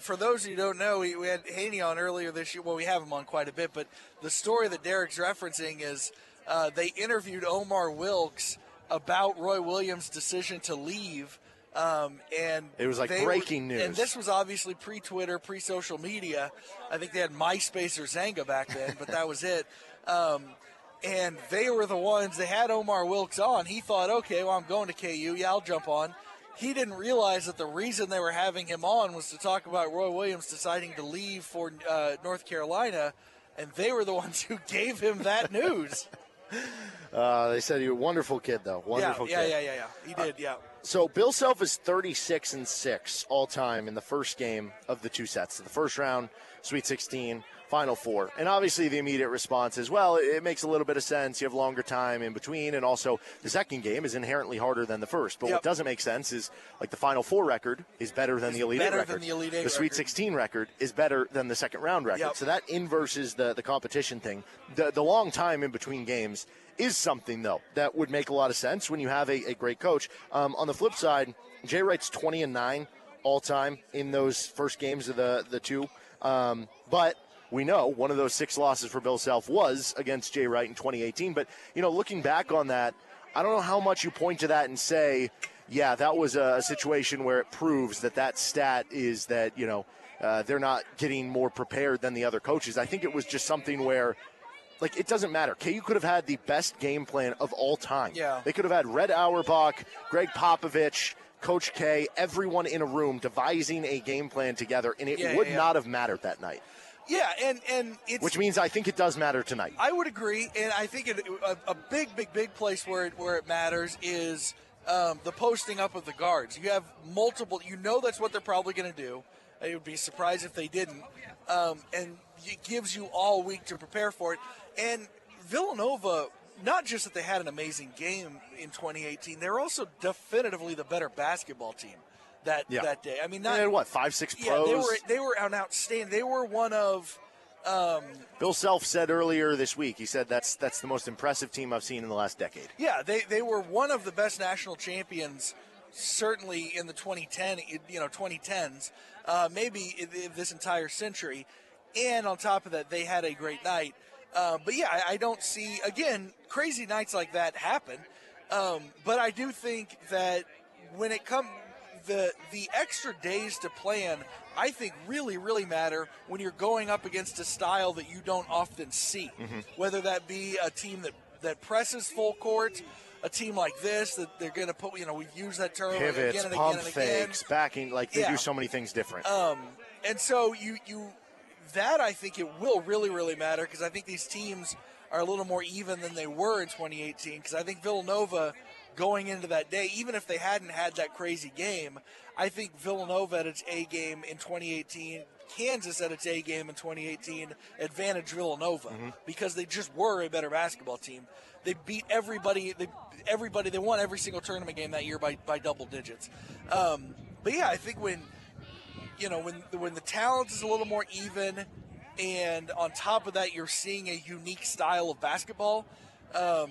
For those who don't know, we, we had Hanni on earlier this year. Well, we have him on quite a bit, but the story that Derek's referencing is uh, they interviewed Omar Wilkes about Roy Williams' decision to leave. Um, and It was like breaking were- news. And this was obviously pre-Twitter, pre-social media. I think they had MySpace or Xanga back then, but that was it. Um, and they were the ones they had Omar Wilkes on. He thought, okay, well, I'm going to KU. Yeah, I'll jump on. He didn't realize that the reason they were having him on was to talk about Roy Williams deciding to leave for uh, North Carolina, and they were the ones who gave him that news. uh, they said you're a wonderful kid, though. Wonderful yeah, kid. yeah, yeah, yeah, yeah. He did, yeah. So Bill Self is 36 and six all time in the first game of the two sets. The first round, Sweet 16, Final Four, and obviously the immediate response is well. It, makes a little bit of sense. You have longer time in between, and also the second game is inherently harder than the first. But what doesn't make sense is like the Final Four record is better than the Elite better Eight than record. the Elite Eight the Sweet record. 16 record is better than the second round record. Yep. So that inverses the the competition thing. The the long time in between games is something though that would make a lot of sense when you have a, a great coach. Um, on the flip side, Jay Wright's 20 and nine all time in those first games of the the two, um, but. We know one of those six losses for Bill Self was against Jay Wright in 2018. But, you know, looking back on that, I don't know how much you point to that and say, yeah, that was a, situation where it proves that that stat is that you know uh, they're not getting more prepared than the other coaches. I think it was just something where. Like it doesn't matter. KU could have had the best game plan of all time. Yeah. They could have had Red Auerbach, Gregg Popovich, Coach K, everyone in a room devising a game plan together, and it Yeah, would yeah, yeah. not have mattered that night. Yeah, and and it's Which means I think it does matter tonight. I would agree, and I think it, a, a big, big, big place where it where it matters is um, the posting up of the guards. You have multiple. You know that's what they're probably going to do. I would be surprised if they didn't, um, and it gives you all week to prepare for it. And Villanova, not just that they had an amazing game in 2018, they're also definitively the better basketball team that Yeah. that day. I mean, They not had what five, six pros. yeah, they were they were an outstanding. They were one of. Um, Bill Self said earlier this week. He said that's that's the most impressive team I've seen in the last decade. Yeah, they, they were one of the best national champions, certainly in the 2010 you know 2010s, uh, maybe this entire century. And on top of that, they had a great night. Uh, but yeah, I, I don't see again crazy nights like that happen. Um, but I do think that when it comes the the extra days to plan, I think really really matter when you're going up against a style that you don't often see. Whether that be a team that that presses full court, a team like this that they're going to put. You know, we've used that term Pivots, again and pump again and again. fakes, backing. Like they Yeah. do so many things different. Um, and so you you that I think it will really really matter because I think these teams are a little more even than they were in 2018 because I think Villanova going into that day even if they hadn't had that crazy game I think Villanova at its A game in 2018 Kansas at its A game in 2018 advantage Villanova because they just were a better basketball team they beat everybody they everybody they won every single tournament game that year by by double digits um, but yeah I think when you know when when the talent is a little more even, and on top of that you're seeing a unique style of basketball. Um,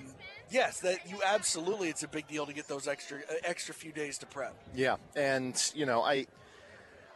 yes, that you absolutely it's a big deal to get those extra uh, extra few days to prep. Yeah, and you know, I,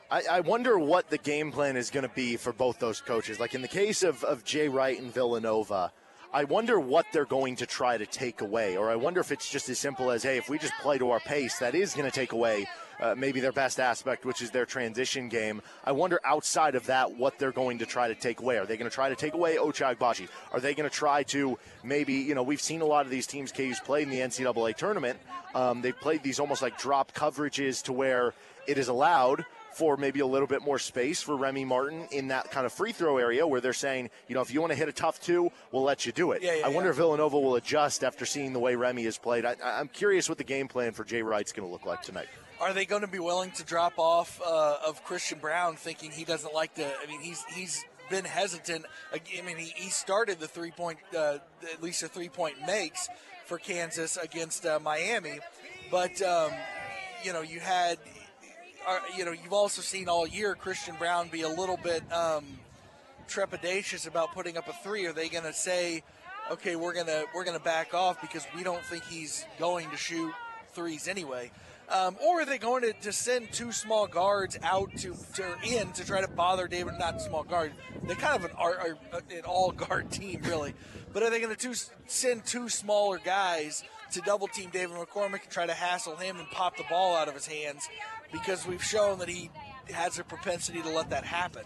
I, I wonder what the game plan is going to be for both those coaches. Like in the case of of Jay Wright and Villanova, I wonder what they're going to try to take away, or I wonder if it's just as simple as, hey, if we just play to our pace, that is going to take away. Uh, maybe their best aspect, which is their transition game. I wonder outside of that what they're going to try to take away. Are they going to try to take away Ochai Agbaji? Are they going to try to maybe, you know, we've seen a lot of these teams KU's played in the NCAA tournament. Um, they've played these almost like drop coverages to where it is allowed for maybe a little bit more space for Remy Martin in that kind of free throw area where they're saying, you know, if you want to hit a tough two, we'll let you do it. Yeah, yeah, I wonder yeah. if Villanova will adjust after seeing the way Remy has played. I, I'm curious what the game plan for Jay Wright's going to look like tonight. Are they going to be willing to drop off uh, of Christian Braun, thinking he doesn't like to? I mean, he's he's been hesitant. I mean, he, he started the three point, uh, at least the three point makes for Kansas against uh, Miami, but um, you know, you had, uh, you know, you've also seen all year Christian Braun be a little bit um, trepidatious about putting up a three. Are they going to say, okay, we're gonna we're gonna back off because we don't think he's going to shoot threes anyway? Um, or are they going to, send two small guards out to, to in to try to bother David? Not small guard. They're kind of an, are, are an all guard team, really. But are they going to send two smaller guys to double team David McCormick and try to hassle him and pop the ball out of his hands? Because we've shown that he has a propensity to let that happen.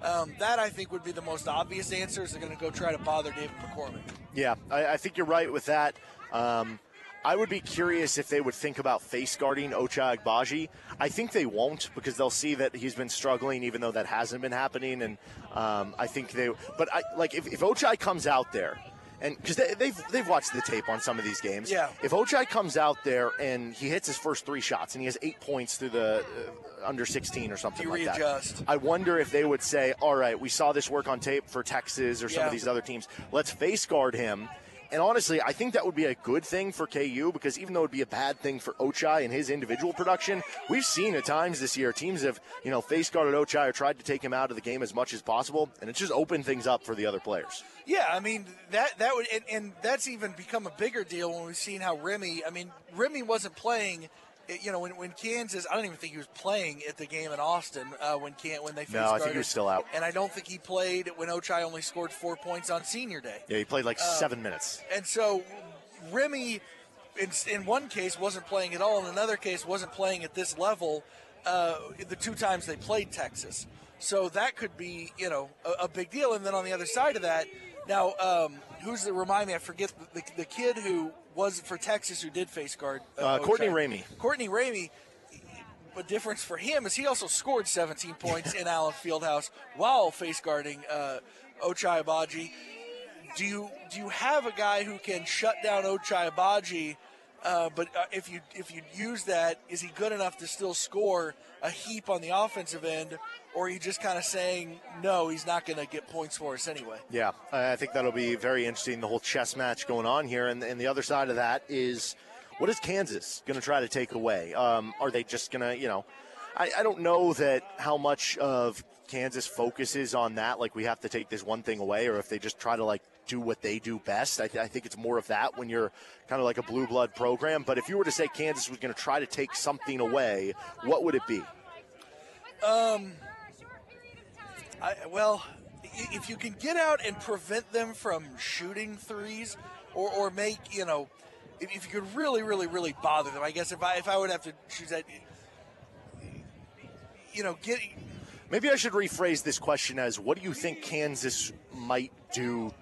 Um, that I think would be the most obvious answer. Is they're going to go try to bother David McCormick. Yeah, I, I think you're right with that. Um, I would be curious if they would think about face guarding Ochai Agbaji. I think they won't because they'll see that he's been struggling, even though that hasn't been happening. And um, I think they, but I like if, if Ochai comes out there, and because they, they've they've watched the tape on some of these games. Yeah. If Ochai comes out there and he hits his first three shots and he has eight points through the uh, under 16 or something You like readjust. that, I wonder if they would say, "All right, we saw this work on tape for Texas or some Yeah. of these other teams. Let's face guard him." And honestly, I think that would be a good thing for KU because even though it would be a bad thing for Ochai and his individual production, we've seen at times this year teams have, you know, face guarded Ochai or tried to take him out of the game as much as possible, and it's just opened things up for the other players. Yeah, I mean that that would and, and that's even become a bigger deal when we've seen how Remy. I mean, Remy wasn't playing. You know, when, when Kansas, I don't even think he was playing at the game in Austin uh, when can when they faced No, I think he was still out. and I don't think he played when Ochai only scored four points on Senior Day. Yeah, he played like Uh, seven minutes. And so Remy, in, in one case wasn't playing at all, in another case wasn't playing at this level. Uh, the two times they played Texas, so that could be you know a, a big deal. And then on the other side of that, now um, who's the remind me? I forget the, the, the kid who was for Texas who did face guard Uh, Courtney Ramey. Courtney Ramey. A difference for him is he also scored 17 points in Allen Fieldhouse while face guarding uh, Ochai Agbaji. Do you do you have a guy who can shut down Ochai Agbaji? Uh, but uh, if you if you use that, is he good enough to still score a heap on the offensive end, or are you just kind of saying no, he's not going to get points for us anyway? Yeah, I think that'll be very interesting. The whole chess match going on here, and, and the other side of that is, what is Kansas going to try to take away? Um, are they just going to, you know, I, I don't know that how much of Kansas focuses on that, like we have to take this one thing away, or if they just try to like do what they do best. I, th- I think it's more of that when you're kind of like a blue blood program. But if you were to say Kansas was going to try to take something away, what would it be? Um, I, well, if you can get out and prevent them from shooting threes, or, or make you know, if, if you could really, really, really bother them, I guess if I if I would have to choose that, you know, get Maybe I should rephrase this question as, what do you think Kansas might do?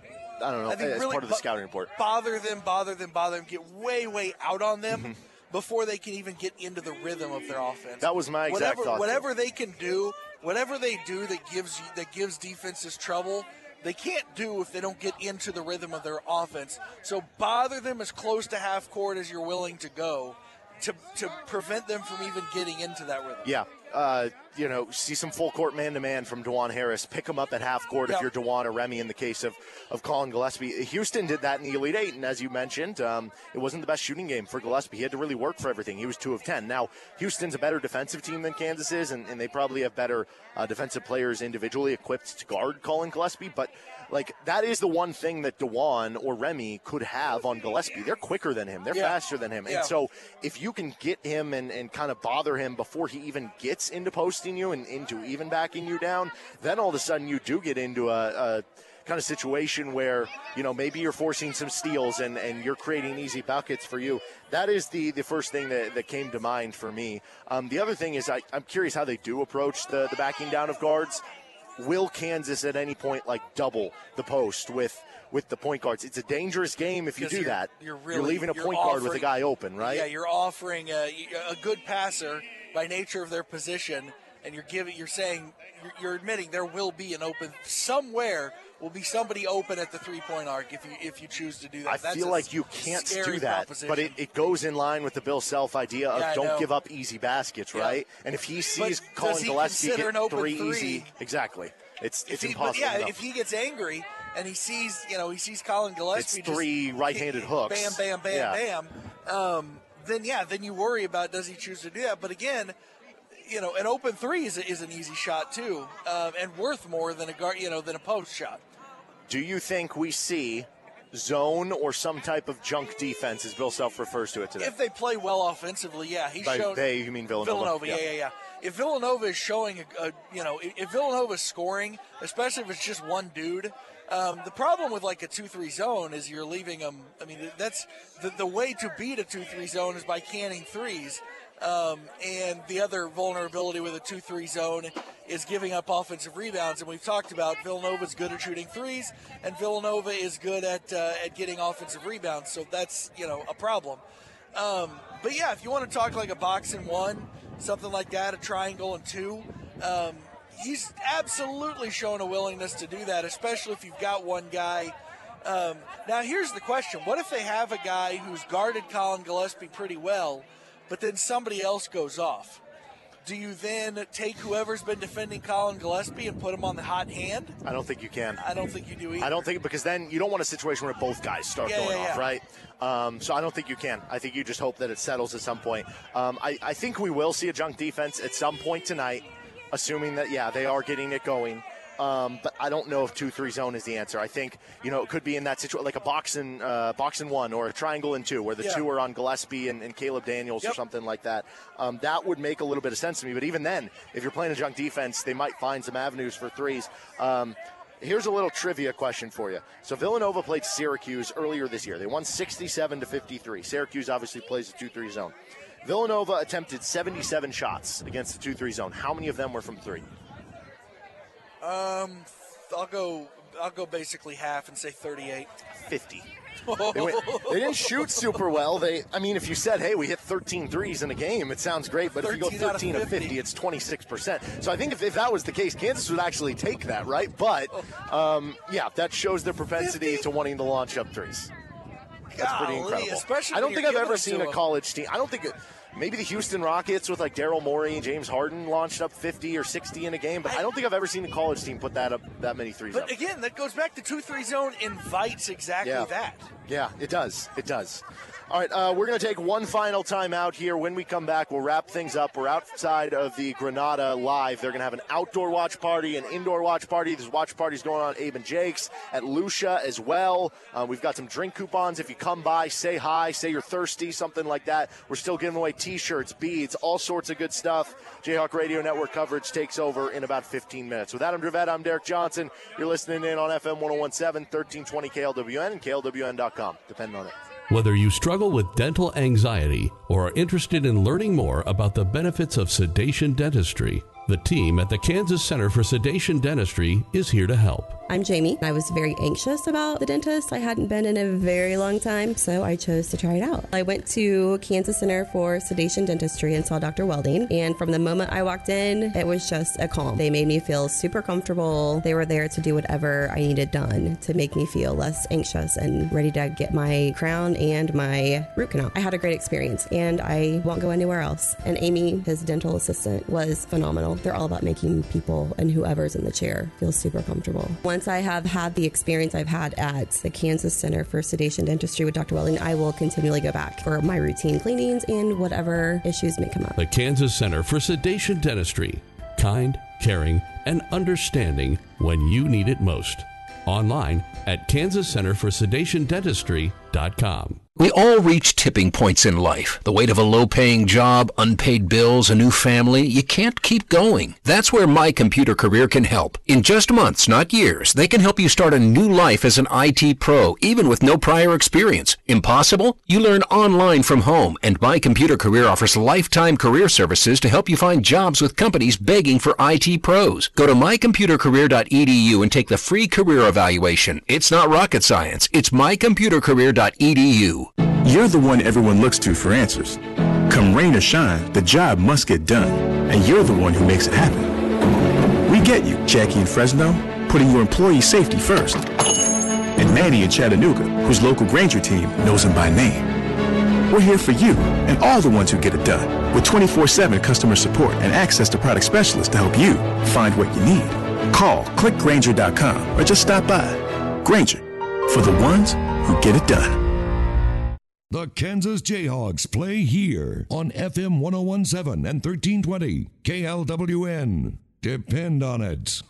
I don't know, I think as really part of the scouting report. bother them, bother them, bother them, get way, way out on them Mhm. before they can even get into the rhythm of their offense. That was my exact whatever, thought. Whatever they can do, whatever they do that gives that gives defenses trouble, they can't do if they don't get into the rhythm of their offense. So bother them as close to half court as you're willing to go. To, to prevent them from even getting into that rhythm. Yeah. Uh, you know, see some full court man to man from Dajuan Harris. Pick him up at half court Yeah. if you're Dajuan or Remy in the case of, of Collin Gillespie. Houston did that in the Elite Eight, and as you mentioned, um, it wasn't the best shooting game for Gillespie. He had to really work for everything. He was two of 10. Now, Houston's a better defensive team than Kansas is, and, and they probably have better uh, defensive players individually equipped to guard Collin Gillespie, but like that is the one thing that Dajuan or Remy could have on Gillespie. They're quicker than him. They're Yeah. faster than him. Yeah. And so if you can get him and, and kind of bother him before he even gets into you and into even backing you down, then all of a sudden you do get into a, a kind of situation where, you know, maybe you're forcing some steals and, and you're creating easy buckets for you. That is the, the first thing that, that came to mind for me. Um, the other thing is I, I'm curious how they do approach the, the backing down of guards. Will Kansas at any point like double the post with with the point guards? It's a dangerous game if you do you're- that. You're, really, leaving a you're point guard with a guy open, right? Yeah, you're offering a, a good passer by nature of their position, and you're giving, you're saying, you're, you're admitting there will be an open somewhere. Will be somebody open at the three-point arc if you if you choose to do that. I That's feel like you can't do that, but it, it goes in line with the Bill Self idea of Yeah, don't give up easy baskets, Yeah. right? And if he sees But Collin he Gillespie get three, three? easy, exactly, it's it's he, impossible. Yeah, enough. if he gets angry and he sees, you know, he sees Collin Gillespie It's three just, right-handed hooks. bam, bam, bam, Yeah. bam. Um, then yeah, then you worry about does he choose to do that? But again, you know, an open three is, is an easy shot too, um, and worth more than a guard, you know, than a post shot. Do you think we see zone or some type of junk defense, as Bill Self refers to it today? If they play well offensively, yeah, he's By shown. they, you mean Villanova? Villanova, yeah, Yeah. yeah, yeah. If Villanova is showing, a, a you know, if, if Villanova is scoring, especially if it's just one dude, um, the problem with like a two-three zone is you're leaving them. I mean, that's the, the way to beat a two-three zone is by canning threes. Um, and the other vulnerability with a 2 3 zone is giving up offensive rebounds. And we've talked about Villanova's good at shooting threes, and Villanova is good at, uh, at getting offensive rebounds. So that's, you know, a problem. Um, but yeah, if you want to talk like a box and one, something like that, a triangle and two, um, he's absolutely shown a willingness to do that, especially if you've got one guy. Um, now, here's the question What if they have a guy who's guarded Collin Gillespie pretty well, but then somebody else goes off? Do you then take whoever's been defending Collin Gillespie and put him on the hot hand? I don't think you can. I don't think you do either. I don't think because then you don't want a situation where both guys start Yeah, going yeah, off, right? Um, so I don't think you can. I think you just hope that it settles at some point. Um, I, I think we will see a junk defense at some point tonight, assuming that yeah they are getting it going. Um, but I don't know if two three zone is the answer. I think you know it could be in that situation like a box and uh, box and one or a triangle and two, where the Yeah. two are on Gillespie and, and Caleb Daniels or something like that. Um, that would make a little bit of sense to me. But even then, if you're playing a junk defense, they might find some avenues for threes. Um, Here's a little trivia question for you. So Villanova played Syracuse earlier this year. They won 67 to 53. Syracuse obviously plays the 2-3 zone. Villanova attempted 77 shots against the 2-3 zone. How many of them were from 3? Um, I'll go. I'll go basically half and say 38. 50. They, went, they didn't shoot super well. They, I mean, if you said, "Hey, we hit 13 threes in a game," it sounds great. But if you go 13 out of 13 of 50, 50, it's 26 percent. So I think if, if that was the case, Kansas would actually take that, right? But um, yeah, that shows their propensity to wanting to launch up threes. That's pretty incredible. especially I don't think I've ever seen a college team. I don't think. It, Maybe the Houston Rockets with like Daryl Morey and James Harden launched up 50 or 60 in a game, but I don't think I've ever seen a college team put that up that many threes up. But again, that goes back to two three zone invites exactly Yeah. that. Yeah, it does. It does. All right, uh, we're going to take one final time out here. When we come back, we'll wrap things up. We're outside of the Granada Live. They're going to have an outdoor watch party, an indoor watch party. There's watch parties going on at Abe and Jake's, at Lucia as well. Uh, we've got some drink coupons. If you come by, say hi, say you're thirsty, something like that. We're still giving away T-shirts, beads, all sorts of good stuff. Jayhawk Radio Network coverage takes over in about 15 minutes. With Adam Dravette, I'm Derek Johnson. You're listening in on FM 1017, 1320 KLWN, and KLWN.com. Depend on it. Whether you struggle with dental anxiety or are interested in learning more about the benefits of sedation dentistry, the team at the Kansas Center for Sedation Dentistry is here to help. I'm Jamie. I was very anxious about the dentist. I hadn't been in a very long time, so I chose to try it out. I went to Kansas Center for Sedation Dentistry and saw Dr. Welding, and from the moment I walked in, it was just a calm. They made me feel super comfortable. They were there to do whatever I needed done to make me feel less anxious and ready to get my crown and my root canal. I had a great experience, and I won't go anywhere else. And Amy, his dental assistant, was phenomenal. They're all about making people and whoever's in the chair feel super comfortable. Once I have had the experience I've had at the Kansas Center for Sedation Dentistry with Dr. Welding, I will continually go back for my routine cleanings and whatever issues may come up. The Kansas Center for Sedation Dentistry. Kind, caring, and understanding when you need it most. Online at We all reach tipping points in life. The weight of a low paying job, unpaid bills, a new family. You can't keep going. That's where My Computer Career can help. In just months, not years, they can help you start a new life as an IT pro, even with no prior experience. Impossible? You learn online from home, and My Computer Career offers lifetime career services to help you find jobs with companies begging for IT pros. Go to mycomputercareer.edu and take the free career evaluation. It's not rocket science. It's mycomputercareer.edu. You're the one everyone looks to for answers. Come rain or shine, the job must get done, and you're the one who makes it happen. We get you, Jackie in Fresno, putting your employee safety first. And Manny in Chattanooga, whose local Grainger team knows him by name. We're here for you and all the ones who get it done with 24 7 customer support and access to product specialists to help you find what you need. Call clickgrainger.com or just stop by. Grainger for the ones who get it done. The Kansas Jayhawks play here on FM 1017 and 1320 KLWN. Depend on it.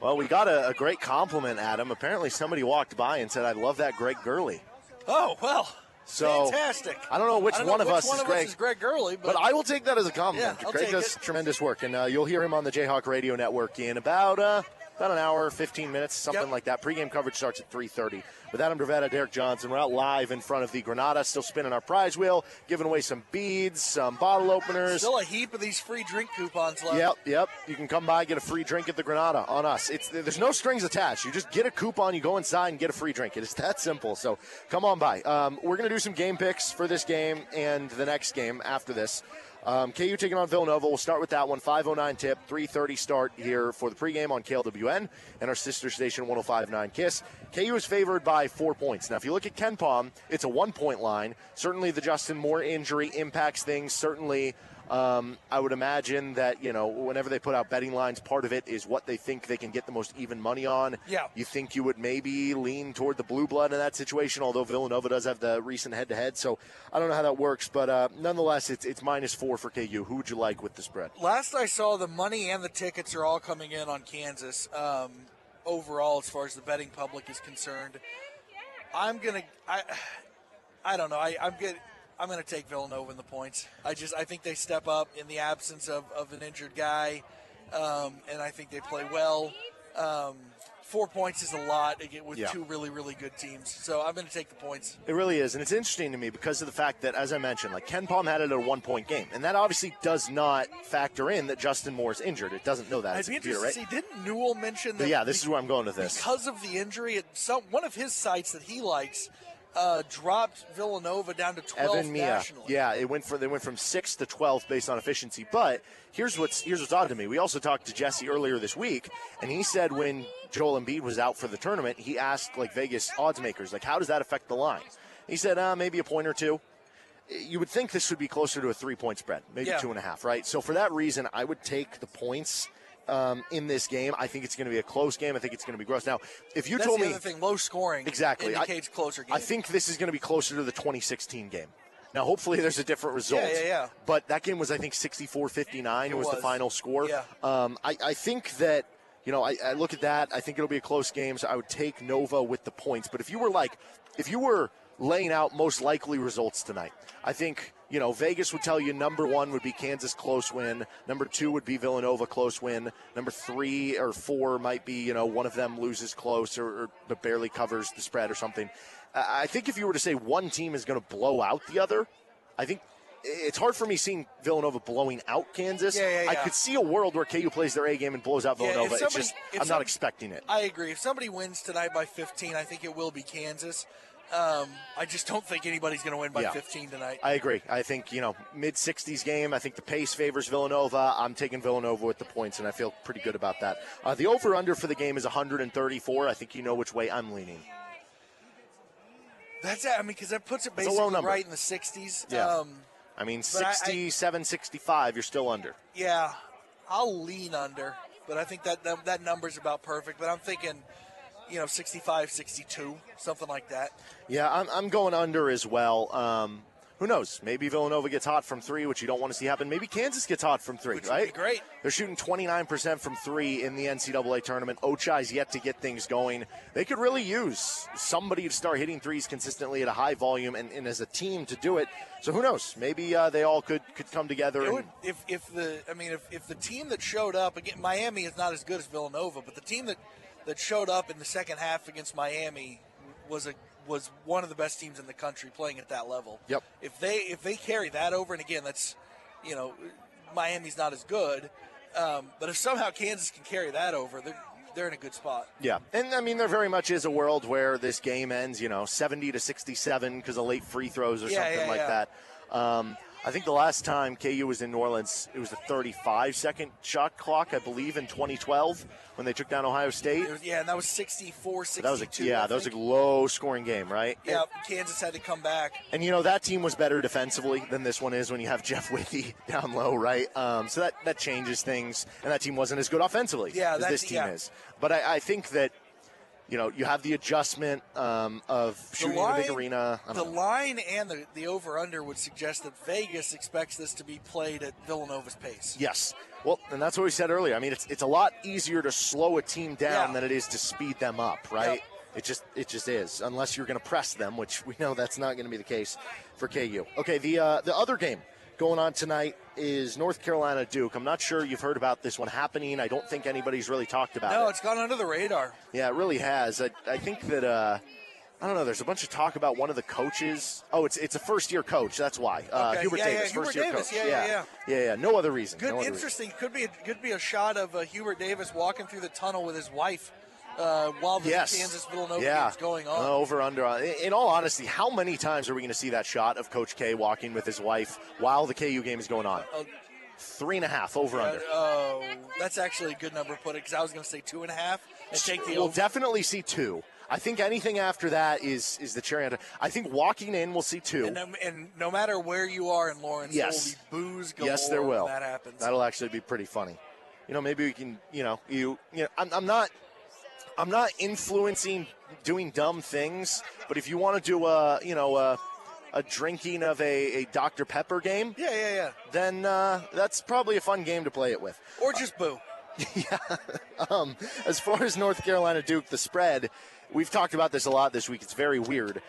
Well, we got a, a great compliment, Adam. Apparently, somebody walked by and said, "I love that Greg Gurley." Oh well, So fantastic. I don't know which don't one know of us one is of Greg. us is Greg Gurley, but, But I will take that as a compliment. Yeah, Greg does it. tremendous work, and uh, you'll hear him on the Jayhawk Radio Network in about uh, about an hour, 15 minutes, something like that. Pre-game coverage starts at 3:30. With Adam Dravetta, Derek Johnson, we're out live in front of the Granada, still spinning our prize wheel, giving away some beads, some bottle openers. still a heap of these free drink coupons left. Yep, yep. You can come by, get a free drink at the Granada on us. It's there's no strings attached. You just get a coupon, you go inside and get a free drink. It is that simple. So come on by. Um, we're gonna do some game picks for this game and the next game after this. Um, KU taking on Villanova. We'll start with that one. 5:09 tip, 3:30 start here for the pregame on KLWN and our sister station 105.9 Kiss. KU is favored by four points. Now, if you look at KenPom, it's a one-point line. Certainly, the Justin Moore injury impacts things. Certainly. Um, I would imagine that you know whenever they put out betting lines, part of it is what they think they can get the most even money on. Yeah. You think you would maybe lean toward the blue blood in that situation, although Villanova does have the recent head-to-head. So I don't know how that works, but uh, nonetheless, it's it's minus four for KU. Who would you like with the spread? Last I saw, the money and the tickets are all coming in on Kansas. Um, overall, as far as the betting public is concerned, I'm gonna. I, I don't know. I, I'm good. I'm gonna take Villanova in the points. I just I think they step up in the absence of, of an injured guy, um, and I think they play well. Um, four points is a lot with Yeah. two really really good teams. So I'm going to take the points. It really is, and it's interesting to me because of the fact that, as I mentioned, like KenPom had it at a one-point game, and that obviously does not factor in that Justin Moore's injured. It doesn't know that. I'd be computer, interested right? to see. Didn't Newell mention that? But yeah, this is where I'm going with this. because of the injury. at some one of his sites that he likes uh, dropped Villanova down to 12 EvanMiya. nationally. Yeah, it went for they went from six to twelve based on efficiency. But here's what's here's what's odd to me. We also talked to Jesse earlier this week, and he said when Joel Embiid was out for the tournament, he asked like Vegas odds makers, like how does that affect the line? He said uh, maybe a point or two. You would think this would be closer to a three point spread, maybe Yeah. two and a half, right? So for that reason, I would take the points. Um, in this game, I think it's going to be a close game. I think it's going to be gross. Now, if you That's told the me other thing, low scoring Exactly. I- indicates closer game. I think this is going to be closer to the 2016 game. Now, hopefully, there's a different result. Yeah, yeah, yeah. But that game was, I think, 64 59 It was, the final score. Yeah. Um, I, I think that, you know, I, I look at that. I think it'll be a close game, so I would take Nova with the points. But if you were like, if you were laying out most likely results tonight, I think, you know, Vegas would tell you number one would be Kansas close win. Number two would be Villanova close win. Number three or four might be, you know, one of them loses close or, or but barely covers the spread or something. I I think if you were to say one team is going to blow out the other, I think it's hard for me seeing Villanova blowing out Kansas. Yeah, yeah, I could see a world where KU plays their A game and blows out Yeah, Villanova. it's just I'm some- not expecting it. I agree. If somebody wins tonight by 15, I think it will be Kansas. Um, I just don't think anybody's going to win by Yeah. 15 tonight. I agree. I think, you know, mid 60s game. I think the pace favors Villanova. I'm taking Villanova with the points, and I feel pretty good about that. Uh, the over under for the game is 134. I think you know which way I'm leaning. That's it. I mean, because that puts it It's a low basically right in the 60s. Yeah. Um, I mean, But I- I- 67, 65, you're still under. yeah, I'll lean under, but I think that, that that number's about perfect. But I'm thinking, you know, 65, 62, something like that. Yeah, I'm, I'm going under as well. Um, who knows? Maybe Villanova gets hot from three, which you don't want to see happen. Maybe Kansas gets hot from three, Which right? be great. They're shooting 29% from three in the NCAA tournament. Ochai's yet to get things going. They could really use somebody to start hitting threes consistently at a high volume and, and as a team to do it. So who knows? Maybe uh, they all could, could come together. And, would, if if the I mean if, if the team that showed up again Miami is not as good as Villanova, but the team that that showed up in the second half against Miami was a was one of the best teams in the country playing at that level. Yep. If they if they carry that over and again that's you know Miami's not as good, um, but if somehow Kansas can carry that over, they're they're in a good spot. Yeah, and I mean there very much is a world where this game ends, you know, seventy to sixty-seven because of late free throws or Yeah, something yeah, like yeah. that. Um, I think the last time KU was in New Orleans, it was a 35-second shot clock, I believe, in 2012 when they took down Ohio State. Was- yeah, and that was 64 So that was a 62. yeah, that was a low-scoring game, right? yeah. Kansas had to come back. And you know that team was better defensively than this one is when you have Jeff Withey down low, right? Um, so that that changes things, and that team wasn't as good offensively Yeah, as this team yeah. is. But I, I think that you know you have the adjustment um, of shooting in a big arena. The know. line and the, the over under would suggest that Vegas expects this to be played at Villanova's pace. Yes. Well, and that's what we said earlier. I mean, it's it's a lot easier to slow a team down Yeah. than it is to speed them up, right? It just it just is, unless you're going to press them, which we know that's not going to be the case for KU. Okay, the uh, the other game going on tonight is North Carolina Duke. I'm not sure you've heard about this one happening. I don't think anybody's really talked about No, it. No, it's gone under the radar. Yeah, it really has. I, I think that uh, I don't know. There's a bunch of talk about one of the coaches. Oh, it's it's a first year coach. That's why. Uh, Okay, Hubert yeah, yeah, Davis, Hubert first year Davis, coach. yeah, yeah, yeah. yeah, yeah. No other reason. Good, no other reason. interesting. Could be a, could be a shot of uh, Hubert Davis walking through the tunnel with his wife uh, while the yes. Kansas Villanova yeah. game's going on. Uh, over under. uh, In all honesty, how many times are we going to see that shot of Coach K walking with his wife while the KU game is going on? Uh, Three and a half over Yeah, under. Oh, that's actually a good number to put it because I was going to say two and a half and take the we'll over. definitely see two. I think anything after that is is the cherry on top. I think walking in, we'll see two. And, um, and no matter where you are in Lawrence, Yes. there will be booze galore yes, there will. when that happens. That'll actually be pretty funny. You know, maybe we can. You know, you. You know, I'm, I'm not. I'm not influencing doing dumb things, but if you want to do a, you know, a, a drinking of a, a Dr Pepper game, yeah, yeah, yeah. then uh, that's probably a fun game to play it with. Or just boo. Um, as far as North Carolina Duke, the spread, we've talked about this a lot this week. It's very weird.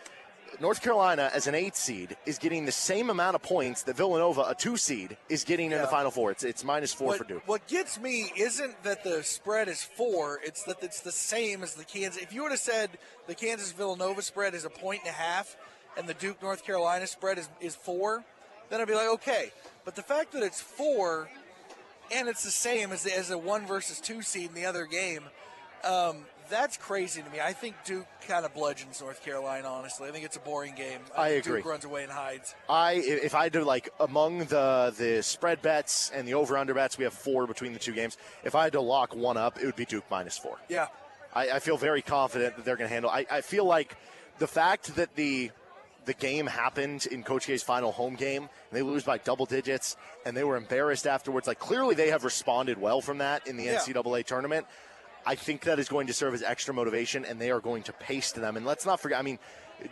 North Carolina, as an eight seed, is getting the same amount of points that Villanova, a two seed, is getting in the Final Four. It's, it's minus four what, for Duke. What gets me isn't that the spread is four; it's that it's the same as the Kansas. If you would have said the Kansas Villanova spread is a point and a half, and the Duke North Carolina spread is, is four, then I'd be like, okay. But the fact that it's four, and it's the same as as a one versus two seed in the other game. Um, that's crazy to me. I think Duke kind of bludgeons North Carolina. Honestly, I think it's a boring game. I think agree. Duke runs away and hides. I if I do like among the the spread bets and the over under bets, we have four between the two games. If I had to lock one up, it would be Duke minus four. Yeah, I, I feel very confident that they're going to handle. I, I feel like the fact that the the game happened in Coach K's final home game, and they lose by double digits, and they were embarrassed afterwards. Like clearly, they have responded well from that in the Yeah. NCAA tournament. I think that is going to serve as extra motivation, and they are going to paste them. And let's not forget, I mean,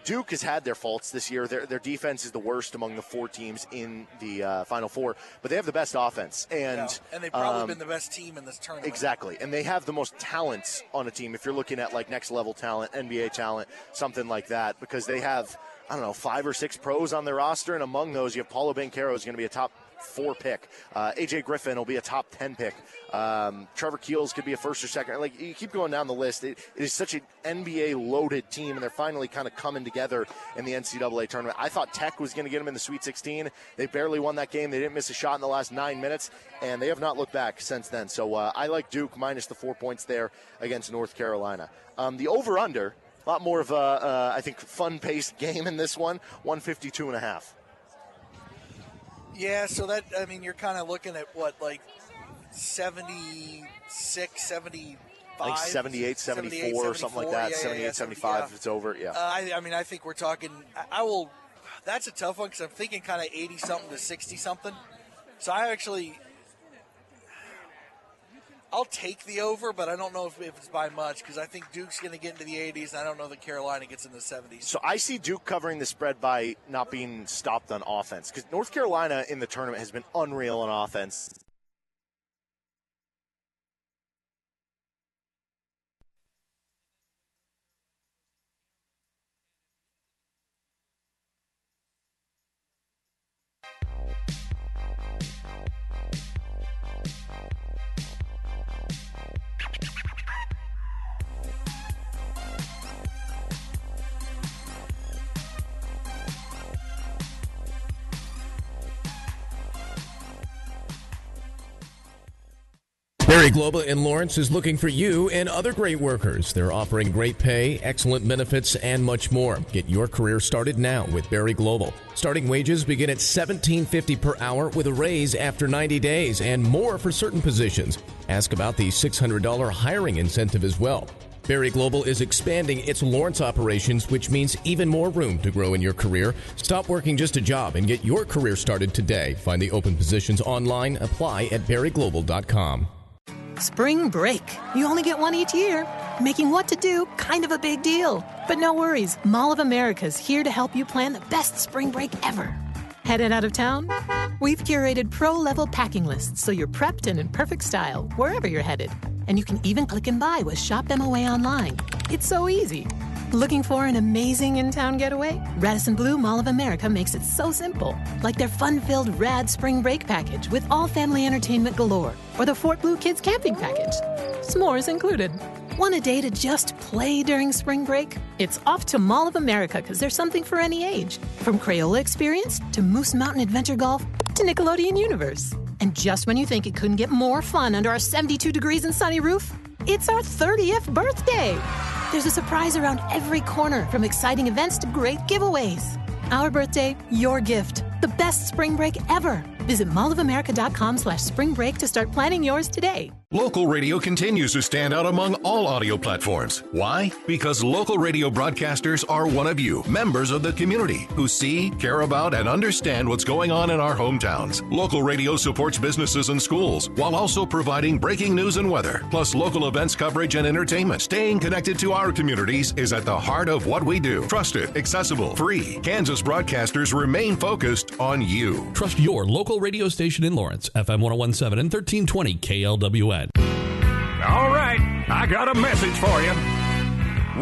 Duke has had their faults this year. Their, their defense is the worst among the four teams in the uh, Final Four, but they have the best offense. And, Yeah. and they've probably um, been the best team in this tournament. Exactly. And they have the most talent on a team if you're looking at like next level talent, NBA talent, something like that, because they have, I don't know, five or six pros on their roster. And among those, you have Paolo Banchero who's going to be a top four pick. Uh, AJ Griffin will be a top 10 pick. Um, Trevor Keels could be a first or second. Like you keep going down the list. It, it is such an NBA loaded team, and they're finally kind of coming together in the NCAA tournament. I thought Tech was going to get them in the Sweet 16. They barely won that game. They didn't miss a shot in the last nine minutes, and they have not looked back since then. So uh, I like Duke minus the four points there against North Carolina. Um, the over under. A lot more of a, uh, I think, fun-paced game in this one. 152 and a half. Yeah, so that I mean, you're kind of looking at what like 76, 75, Like 78, 74, or something like that. yeah, 78, yeah, 75 yeah. if it's over. Yeah. Uh, I, I mean, I think we're talking. I, I will. That's a tough one because I'm thinking kind of 80 something to 60 something. So I actually, I'll take the over, but I don't know if, if it's by much because I think Duke's going to get into the 80s, and I don't know that Carolina gets in the 70s. So I see Duke covering the spread by not being stopped on offense because North Carolina in the tournament has been unreal on offense. Berry Global in Lawrence is looking for you and other great workers. They're offering great pay, excellent benefits, and much more. Get your career started now with Berry Global. Starting wages begin at $17.50 per hour with a raise after 90 days and more for certain positions. Ask about the $600 hiring incentive as well. Berry Global is expanding its Lawrence operations, which means even more room to grow in your career. Stop working just a job and get your career started today. Find the open positions online. Apply at berryglobal.com. Spring break. You only get one each year, making what to do kind of a big deal. But no worries, Mall of America's here to help you plan the best spring break ever. Headed out of town? We've curated pro level packing lists so you're prepped and in perfect style wherever you're headed. And you can even click and buy with Shop MOA online. It's so easy. Looking for an amazing in town getaway? Radisson Blu Mall of America makes it so simple. Like their fun filled Rad Spring Break package with all family entertainment galore, or the Fort Blue Kids Camping package. S'mores included. Want a day to just play during spring break? It's off to Mall of America because there's something for any age. From Crayola Experience to Moose Mountain Adventure Golf to Nickelodeon Universe. And just when you think it couldn't get more fun under our 72 degrees and sunny roof, it's our 30th birthday. There's a surprise around every corner, from exciting events to great giveaways. Our birthday, your gift. The best spring break ever. Visit mallofamerica.com slash spring break to start planning yours today. Local radio continues to stand out among all audio platforms. Why? Because local radio broadcasters are one of you, members of the community, who see, care about, and understand what's going on in our hometowns. Local radio supports businesses and schools while also providing breaking news and weather, plus local events coverage and entertainment. Staying connected to our communities is at the heart of what we do. Trusted, accessible, free. Kansas broadcasters remain focused on you. Trust your local radio station in Lawrence, FM 1017 and 1320 KLWN. All right, I got a message for you.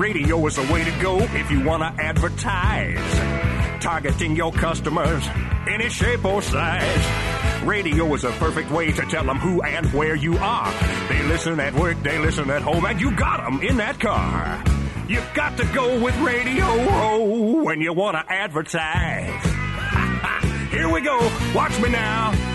Radio is the way to go if you want to advertise. Targeting your customers any shape or size. Radio is a perfect way to tell them who and where you are. They listen at work, they listen at home, and you got them in that car. You've got to go with radio oh, when you want to advertise. Here we go. Watch me now.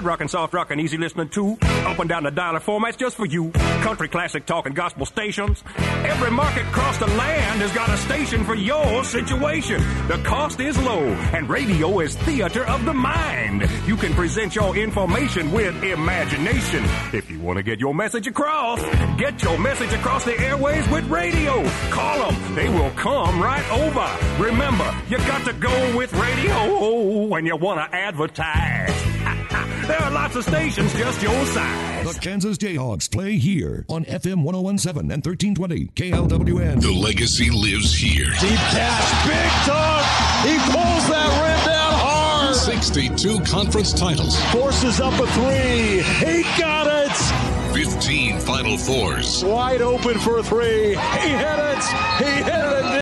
Hard rock and soft rock and easy listening too. Up and down the dialer formats just for you. Country classic talk and gospel stations. Every market across the land has got a station for your situation. The cost is low and radio is theater of the mind. You can present your information with imagination. If you want to get your message across, get your message across the airways with radio. Call them. They will come right over. Remember, you got to go with radio when you want to advertise. There are lots of stations just your size. The Kansas Jayhawks play here on FM 1017 and 1320 KLWN. The legacy lives here. Deep catch, big dog. He pulls that rim down hard. 62 conference titles. Forces up a three. He got it. 15 Final Fours. Wide open for a three. He hit it. He hit it.